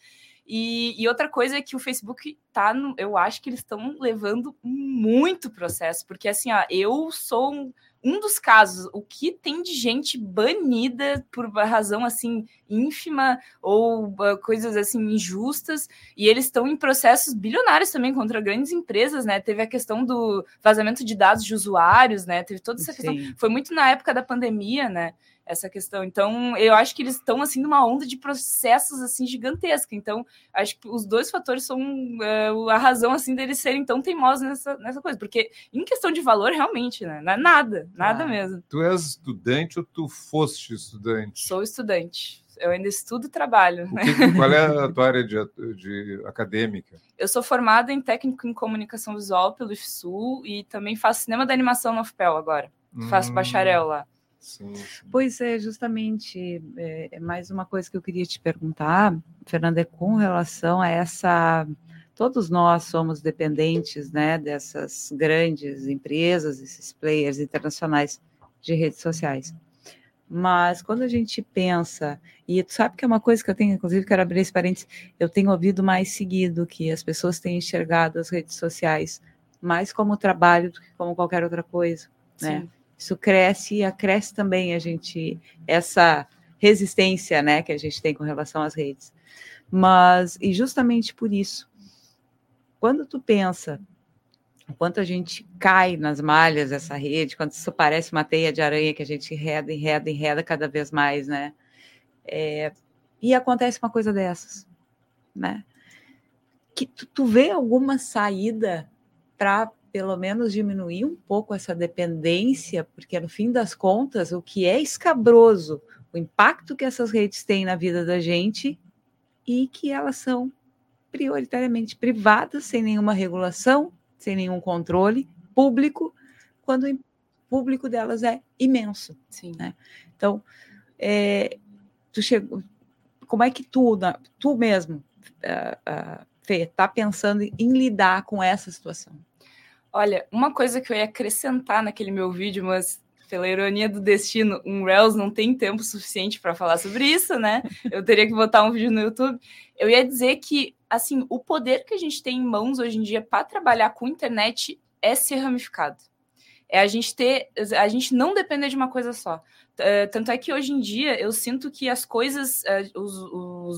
E, e, outra coisa é que o Facebook tá, no, eu acho que eles estão levando muito processo, porque assim, ó, eu sou um, um dos casos, o que tem de gente banida por razão assim ínfima ou uh, coisas assim injustas, e eles estão em processos bilionários também contra grandes empresas, né? Teve a questão do vazamento de dados de usuários, né? Teve toda essa Sim. questão. Foi muito na época da pandemia, né? Essa questão. Então, eu acho que eles estão assim numa onda de processos assim gigantesca. Então, acho que os dois fatores são a razão assim deles serem tão teimosos nessa, nessa coisa, porque em questão de valor, realmente, né? Não é nada, nada ah. mesmo. Tu és estudante ou tu foste estudante? Sou estudante. Eu ainda estudo e trabalho. Né? Que, qual é a tua área de, de acadêmica? Eu sou formada em técnico em comunicação visual pelo IFSU e também faço cinema da animação no UFPEL agora. Hum. Faço bacharel lá. Sim, sim. Pois é, justamente, é, é, mais uma coisa que eu queria te perguntar, Fernanda, é com relação a essa. Todos nós somos dependentes né, dessas grandes empresas, esses players internacionais de redes sociais. Mas quando a gente pensa, e tu sabe que é uma coisa que eu tenho, inclusive quero abrir esse parênteses, eu tenho ouvido mais seguido que as pessoas têm enxergado as redes sociais mais como trabalho do que como qualquer outra coisa, né? Isso cresce e acresce também a gente essa resistência, né, que a gente tem com relação às redes. Mas e justamente por isso, quando tu pensa o quanto a gente cai nas malhas dessa rede, quando isso parece uma teia de aranha que a gente enreda, enreda, enreda cada vez mais, né? É, e acontece uma coisa dessas, né? Que tu, tu vê alguma saída para pelo menos diminuir um pouco essa dependência, porque no fim das contas, o que é escabroso, o impacto que essas redes têm na vida da gente e que elas são prioritariamente privadas, sem nenhuma regulação, sem nenhum controle público, quando o público delas é imenso. Sim. Né? Então, é, tu chegou, como é que tu, tu mesmo, uh, uh, Fê, está pensando em lidar com essa situação? Olha, uma coisa que eu ia acrescentar naquele meu vídeo, mas pela ironia do destino, um Reels não tem tempo suficiente para falar sobre isso, né? Eu teria que botar um vídeo no YouTube. Eu ia dizer que, assim, o poder que a gente tem em mãos hoje em dia para trabalhar com internet é ser ramificado. É a gente ter, a gente não depender de uma coisa só. Uh, tanto é que hoje em dia eu sinto que as coisas, uh, os,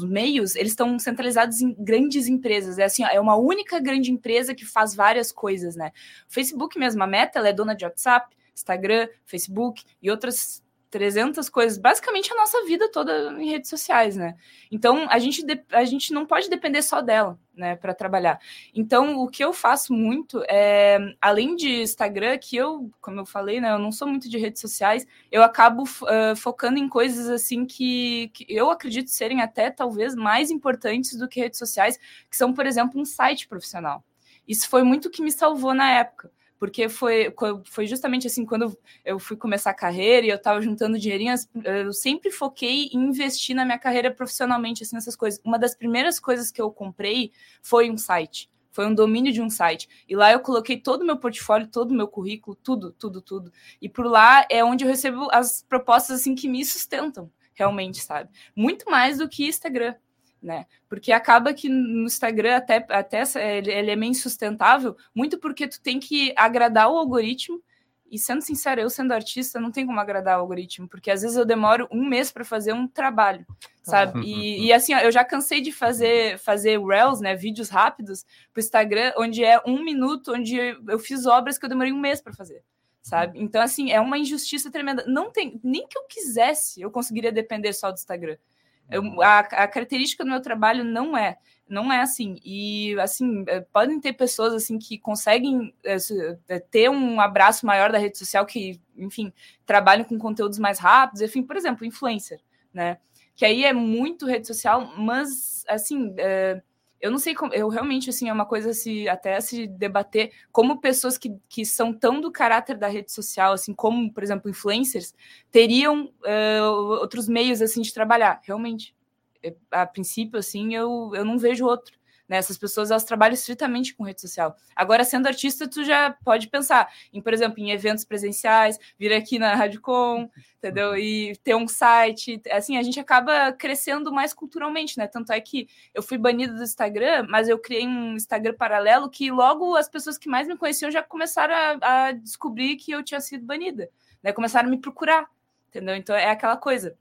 os, meios, eles estão centralizados em grandes empresas. É assim, é uma única grande empresa que faz várias coisas, né? O Facebook mesmo, a Meta, ela é dona de WhatsApp, Instagram, Facebook e outras 300 coisas, basicamente a nossa vida toda em redes sociais, né? Então a gente, a gente não pode depender só dela, né, para trabalhar. Então o que eu faço muito é, além de Instagram, que eu, como eu falei, né, eu não sou muito de redes sociais, eu acabo uh, focando em coisas assim que, que eu acredito serem até talvez mais importantes do que redes sociais, que são, por exemplo, um site profissional. Isso foi muito que me salvou na época porque foi, foi justamente assim, quando eu fui começar a carreira e eu estava juntando dinheirinho, eu sempre foquei em investir na minha carreira profissionalmente, assim, nessas coisas. Uma das primeiras coisas que eu comprei foi um site, foi um domínio de um site. E lá eu coloquei todo o meu portfólio, todo o meu currículo, tudo, tudo, tudo. E por lá é onde eu recebo as propostas, assim, que me sustentam, realmente, sabe? Muito mais do que Instagram né? Porque acaba que no Instagram até, até ele, é meio insustentável, muito porque tu tem que agradar o algoritmo. E sendo sincero, eu sendo artista, não tem como agradar o algoritmo, porque às vezes eu demoro um mês para fazer um trabalho, sabe? Ah. E, e, assim, ó, eu já cansei de fazer fazer reels, né, vídeos rápidos para o Instagram, onde é um minuto, onde eu fiz obras que eu demorei um mês para fazer, sabe? Então, assim, é uma injustiça tremenda. Não tem nem que eu quisesse, eu conseguiria depender só do Instagram. Eu, a, a, característica do meu trabalho não é, não é assim. E assim, é, podem ter pessoas assim que conseguem é, ter um abraço maior da rede social que, enfim, trabalham com conteúdos mais rápidos, enfim, por exemplo, influencer, né? Que aí é muito rede social, mas assim, é, eu não sei como, eu realmente, assim, é uma coisa se até se debater como pessoas que, que são tão do caráter da rede social, assim, como, por exemplo, influencers, teriam uh, outros meios, assim, de trabalhar. Realmente, a princípio, assim, eu, eu não vejo outro. Né? Essas pessoas elas trabalham estritamente com rede social. Agora, sendo artista, tu já pode pensar em, por exemplo, em eventos presenciais, vir aqui na Radicom, entendeu? E ter um site. Assim, a gente acaba crescendo mais culturalmente, né? Tanto é que eu fui banida do Instagram, mas eu criei um Instagram paralelo que logo as pessoas que mais me conheciam já começaram a, a descobrir que eu tinha sido banida, né? Começaram a me procurar, entendeu? Então é aquela coisa.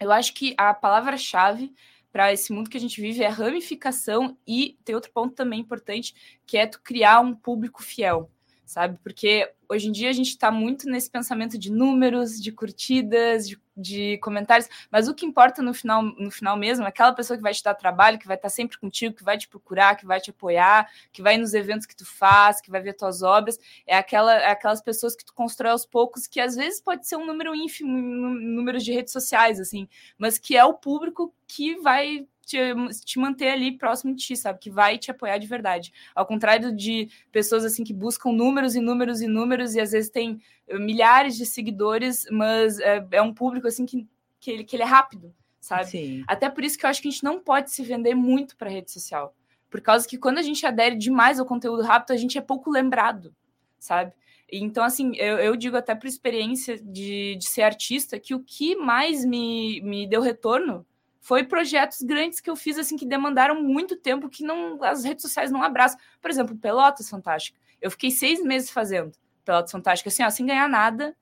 Eu acho que a palavra-chave para esse mundo que a gente vive é a ramificação e tem outro ponto também importante, que é tu criar um público fiel, sabe? Porque hoje em dia a gente está muito nesse pensamento de números, de curtidas, de, de, comentários, mas o que importa no final, no final mesmo é aquela pessoa que vai te dar trabalho, que vai estar tá sempre contigo, que vai te procurar, que vai te apoiar, que vai nos eventos que tu faz, que vai ver tuas obras, é, aquela, é aquelas pessoas que tu constrói aos poucos, que às vezes pode ser um número ínfimo, números de redes sociais, assim, mas que é o público que vai te, te manter ali próximo de ti, sabe? Que vai te apoiar de verdade. Ao contrário de pessoas assim que buscam números e números e números e às vezes tem eh, milhares de seguidores, mas é, é um público assim que, que, ele, que ele é rápido, sabe? Sim. Até por isso que eu acho que a gente não pode se vender muito para rede social. Por causa que quando a gente adere demais ao conteúdo rápido, a gente é pouco lembrado, sabe? Então, assim, eu, eu, digo até por experiência de, de ser artista que o que mais me, me deu retorno foi projetos grandes que eu fiz assim que demandaram muito tempo que não as redes sociais não abraçam. Por exemplo, Pelotas Fantástica. Eu fiquei seis meses fazendo Pelotas Fantástica, assim, ó, sem ganhar nada,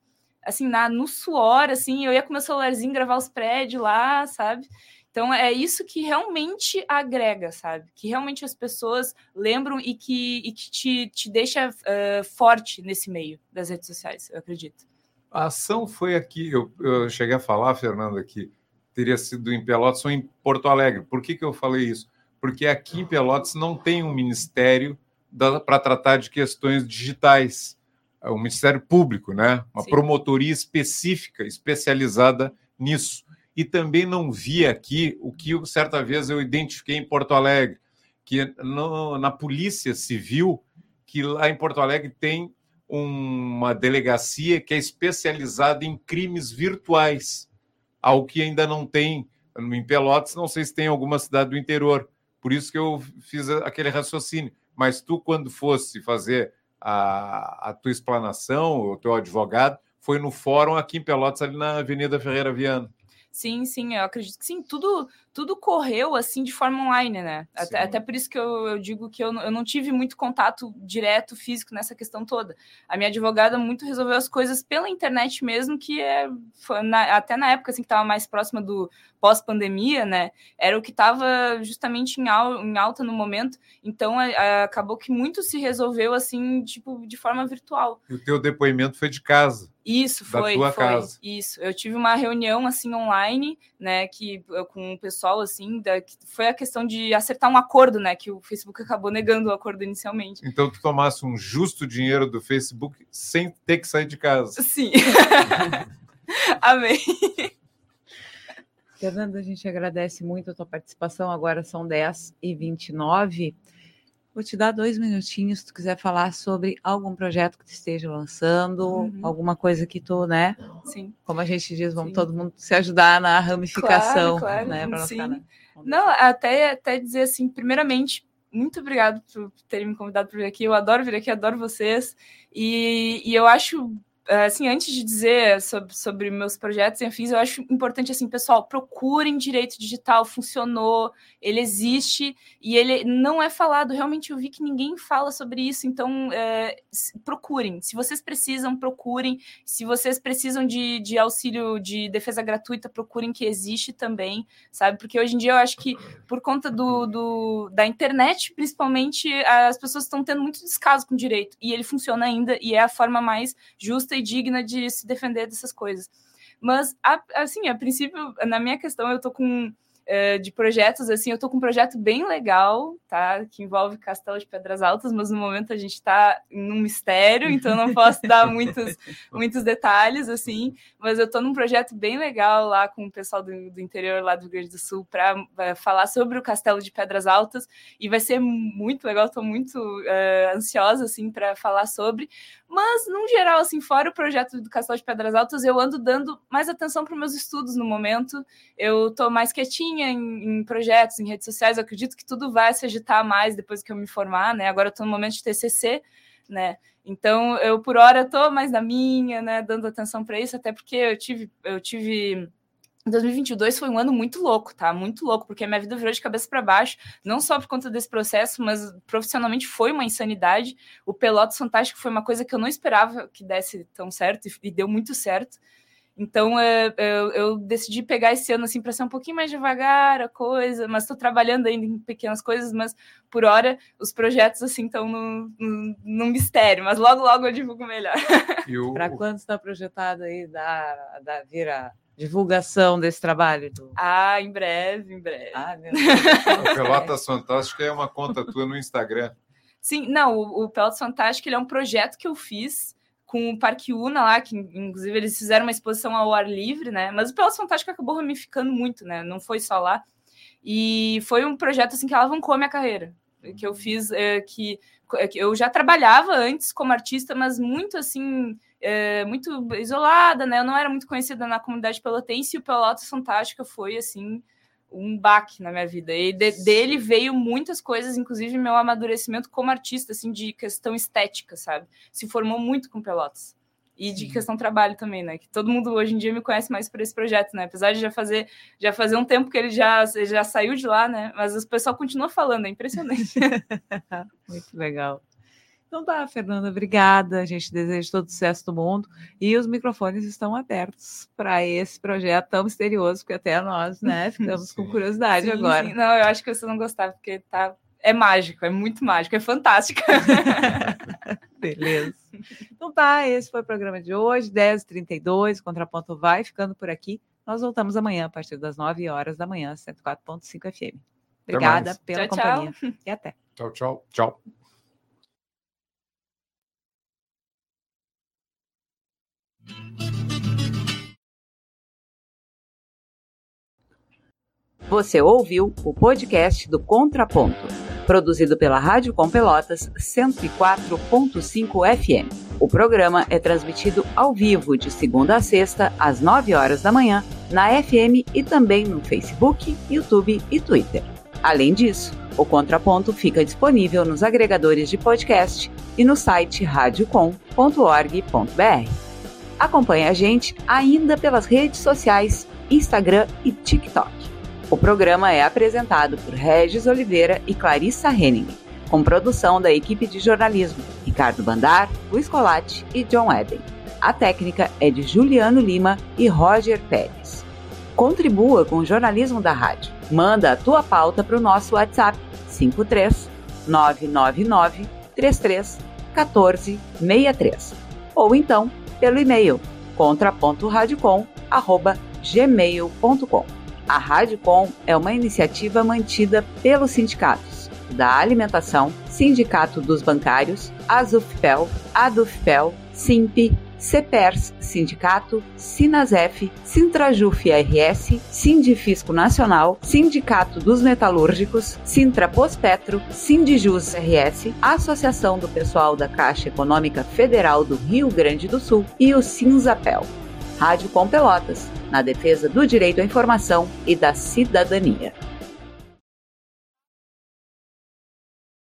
assim, na, no suor, assim, eu ia com meu celularzinho gravar os prédios lá, sabe? Então é isso que realmente agrega, sabe? Que realmente as pessoas lembram e que, e que te, te deixa uh, forte nesse meio das redes sociais, eu acredito. A ação foi aqui, eu, eu cheguei a falar, Fernando, aqui, teria sido em Pelotas ou em Porto Alegre. Por que, que eu falei isso? Porque aqui em Pelotas não tem um ministério para tratar de questões digitais. É um Ministério Público, né? Uma Sim. promotoria específica, especializada nisso. E também não vi aqui o que certa vez eu identifiquei em Porto Alegre, que no, na Polícia Civil, que lá em Porto Alegre tem uma delegacia que é especializada em crimes virtuais ao que ainda não tem em Pelotas, não sei se tem alguma cidade do interior. Por isso que eu fiz aquele raciocínio. Mas tu, quando fosse fazer a, a tua explanação, o teu advogado, foi no fórum aqui em Pelotas, ali na Avenida Ferreira Viana. Sim, sim, eu acredito que sim. Tudo, tudo correu assim de forma online, né? Até, até, por isso que eu, eu digo que eu, eu não tive muito contato direto físico nessa questão toda. A minha advogada muito resolveu as coisas pela internet mesmo, que é na, até na época assim que estava mais próxima do pós-pandemia, né? Era o que estava justamente em, al, em, alta no momento. Então a, a, acabou que muito se resolveu assim, tipo, de forma virtual. E o teu depoimento foi de casa. Isso, foi, foi. Casa. Isso. Eu tive uma reunião assim online, né, que com o pessoal assim, da, foi a questão de acertar um acordo, né, que o Facebook acabou negando o acordo inicialmente. Então tu tomasse um justo dinheiro do Facebook sem ter que sair de casa. Sim. Amém. Fernando, a gente agradece muito a tua participação. Agora são 10 e 29 Vou te dar dois minutinhos se tu quiser falar sobre algum projeto que tu esteja lançando, uhum. alguma coisa que tu, né? Sim. Como a gente diz, vamos Sim. todo mundo se ajudar na ramificação, claro, claro. né? Sim. Não, não, até, até dizer assim, primeiramente, muito obrigado por terem me convidado para vir aqui. Eu adoro vir aqui, adoro vocês. E, e eu acho assim, antes de dizer sobre, sobre meus projetos e afins, eu acho importante, assim, pessoal, procurem direito digital, funcionou, ele existe e ele não é falado. Realmente, eu vi que ninguém fala sobre isso, então é, procurem. Se vocês precisam, procurem. Se vocês precisam de, de auxílio de defesa gratuita, procurem que existe também, sabe? Porque hoje em dia eu acho que, por conta do, do da internet, principalmente, as pessoas estão tendo muito descaso com o direito e ele funciona ainda e é a forma mais justa digna de se defender dessas coisas. Mas, assim, a princípio, na minha questão, eu tô com uh, de projetos, assim, eu estou com um projeto bem legal, tá? Que envolve Castelo de Pedras Altas, mas no momento a gente está num mistério, então não posso dar muitos, muitos detalhes, assim, mas eu estou num projeto bem legal lá com o pessoal do, do interior lá do Rio Grande do Sul para uh, falar sobre o Castelo de Pedras Altas e vai ser muito legal, estou muito uh, ansiosa, assim, para falar sobre, mas, no geral, assim, fora o projeto do Castelo de Pedras Altas, eu ando dando mais atenção para meus estudos no momento. Eu estou mais quietinha em, em, projetos, em redes sociais. Eu acredito que tudo vai se agitar mais depois que eu me formar, né? Agora eu estou no momento de TCC, né? Então, eu, por hora, estou mais na minha, né? Dando atenção para isso, até porque eu tive... Eu tive 2022 foi um ano muito louco, tá? Muito louco, porque minha vida virou de cabeça para baixo, não só por conta desse processo, mas profissionalmente foi uma insanidade. O Pelotas Fantástico foi uma coisa que eu não esperava que desse tão certo e deu muito certo. Então é, eu, eu, decidi pegar esse ano assim para ser um pouquinho mais devagar a coisa, mas estou trabalhando ainda em pequenas coisas, mas por hora os projetos assim estão no, no, no, mistério, mas logo logo eu divulgo melhor. O... Para quando está projetado aí da, da vira divulgação desse trabalho? Do... Ah, em breve, em breve. Ah, meu Deus. o Pelotas Fantástico é uma conta tua no Instagram. Sim, não, o, o Pelotas Fantástico ele é um projeto que eu fiz com o Parque Una lá, que inclusive eles fizeram uma exposição ao ar livre, né? Mas o Pelotas Fantástico acabou ramificando muito, né? Não foi só lá. E foi um projeto assim que alavancou a minha carreira, que eu fiz é, que, que eu já trabalhava antes como artista, mas muito assim é, muito isolada, né? Eu não era muito conhecida na comunidade pelotense e o Pelotas Fantástica foi assim um baque na minha vida. E de, dele veio muitas coisas, inclusive meu amadurecimento como artista, assim, de questão estética, sabe? Se formou muito com Pelotas. E de Sim. questão trabalho também, né? Que todo mundo hoje em dia me conhece mais por esse projeto, né? Apesar de já fazer, já fazer um tempo que ele já, já saiu de lá, né? Mas o pessoal continua falando, é impressionante. muito legal. Então tá, Fernanda, obrigada. A gente deseja todo o sucesso do mundo. E os microfones estão abertos para esse projeto tão misterioso, que até nós, né, ficamos sim. com curiosidade sim, agora. Sim. Não, eu acho que você não gostava, porque tá. É mágico, é muito mágico, é fantástico. Beleza. Então tá, esse foi o programa de hoje, 10h32, Contraponto vai ficando por aqui. Nós voltamos amanhã, a partir das 9 horas da manhã, 104.5 FM. Obrigada pela tchau, companhia. Tchau. E até. Tchau, tchau. Tchau. Você ouviu o podcast do Contraponto, produzido pela Rádio Com Pelotas 104.5 FM. O programa é transmitido ao vivo de segunda a sexta, às 9 horas da manhã, na FM e também no Facebook, YouTube e Twitter. Além disso, o Contraponto fica disponível nos agregadores de podcast e no site radiocom.org.br. Acompanhe a gente ainda pelas redes sociais, Instagram e TikTok. O programa é apresentado por Regis Oliveira e Clarissa Henning, com produção da equipe de jornalismo Ricardo Bandar, Luiz Colatti e John Eden. A técnica é de Juliano Lima e Roger Pérez. Contribua com o jornalismo da rádio. Manda a tua pauta para o nosso WhatsApp 53 999 33 14 63 ou então pelo e-mail contra.radiocom@gmail.com. A Rádio Com é uma iniciativa mantida pelos sindicatos da Alimentação, Sindicato dos Bancários, Azufpel, Adufpel, Simp, CEPERS, Sindicato, Sinasef, Sintrajuf RS, Sindifisco Nacional, Sindicato dos Metalúrgicos, Sintra Pospetro, Sindijus RS, Associação do Pessoal da Caixa Econômica Federal do Rio Grande do Sul e o Sinzapel. Rádio Com Pelotas, na defesa do direito à informação e da cidadania.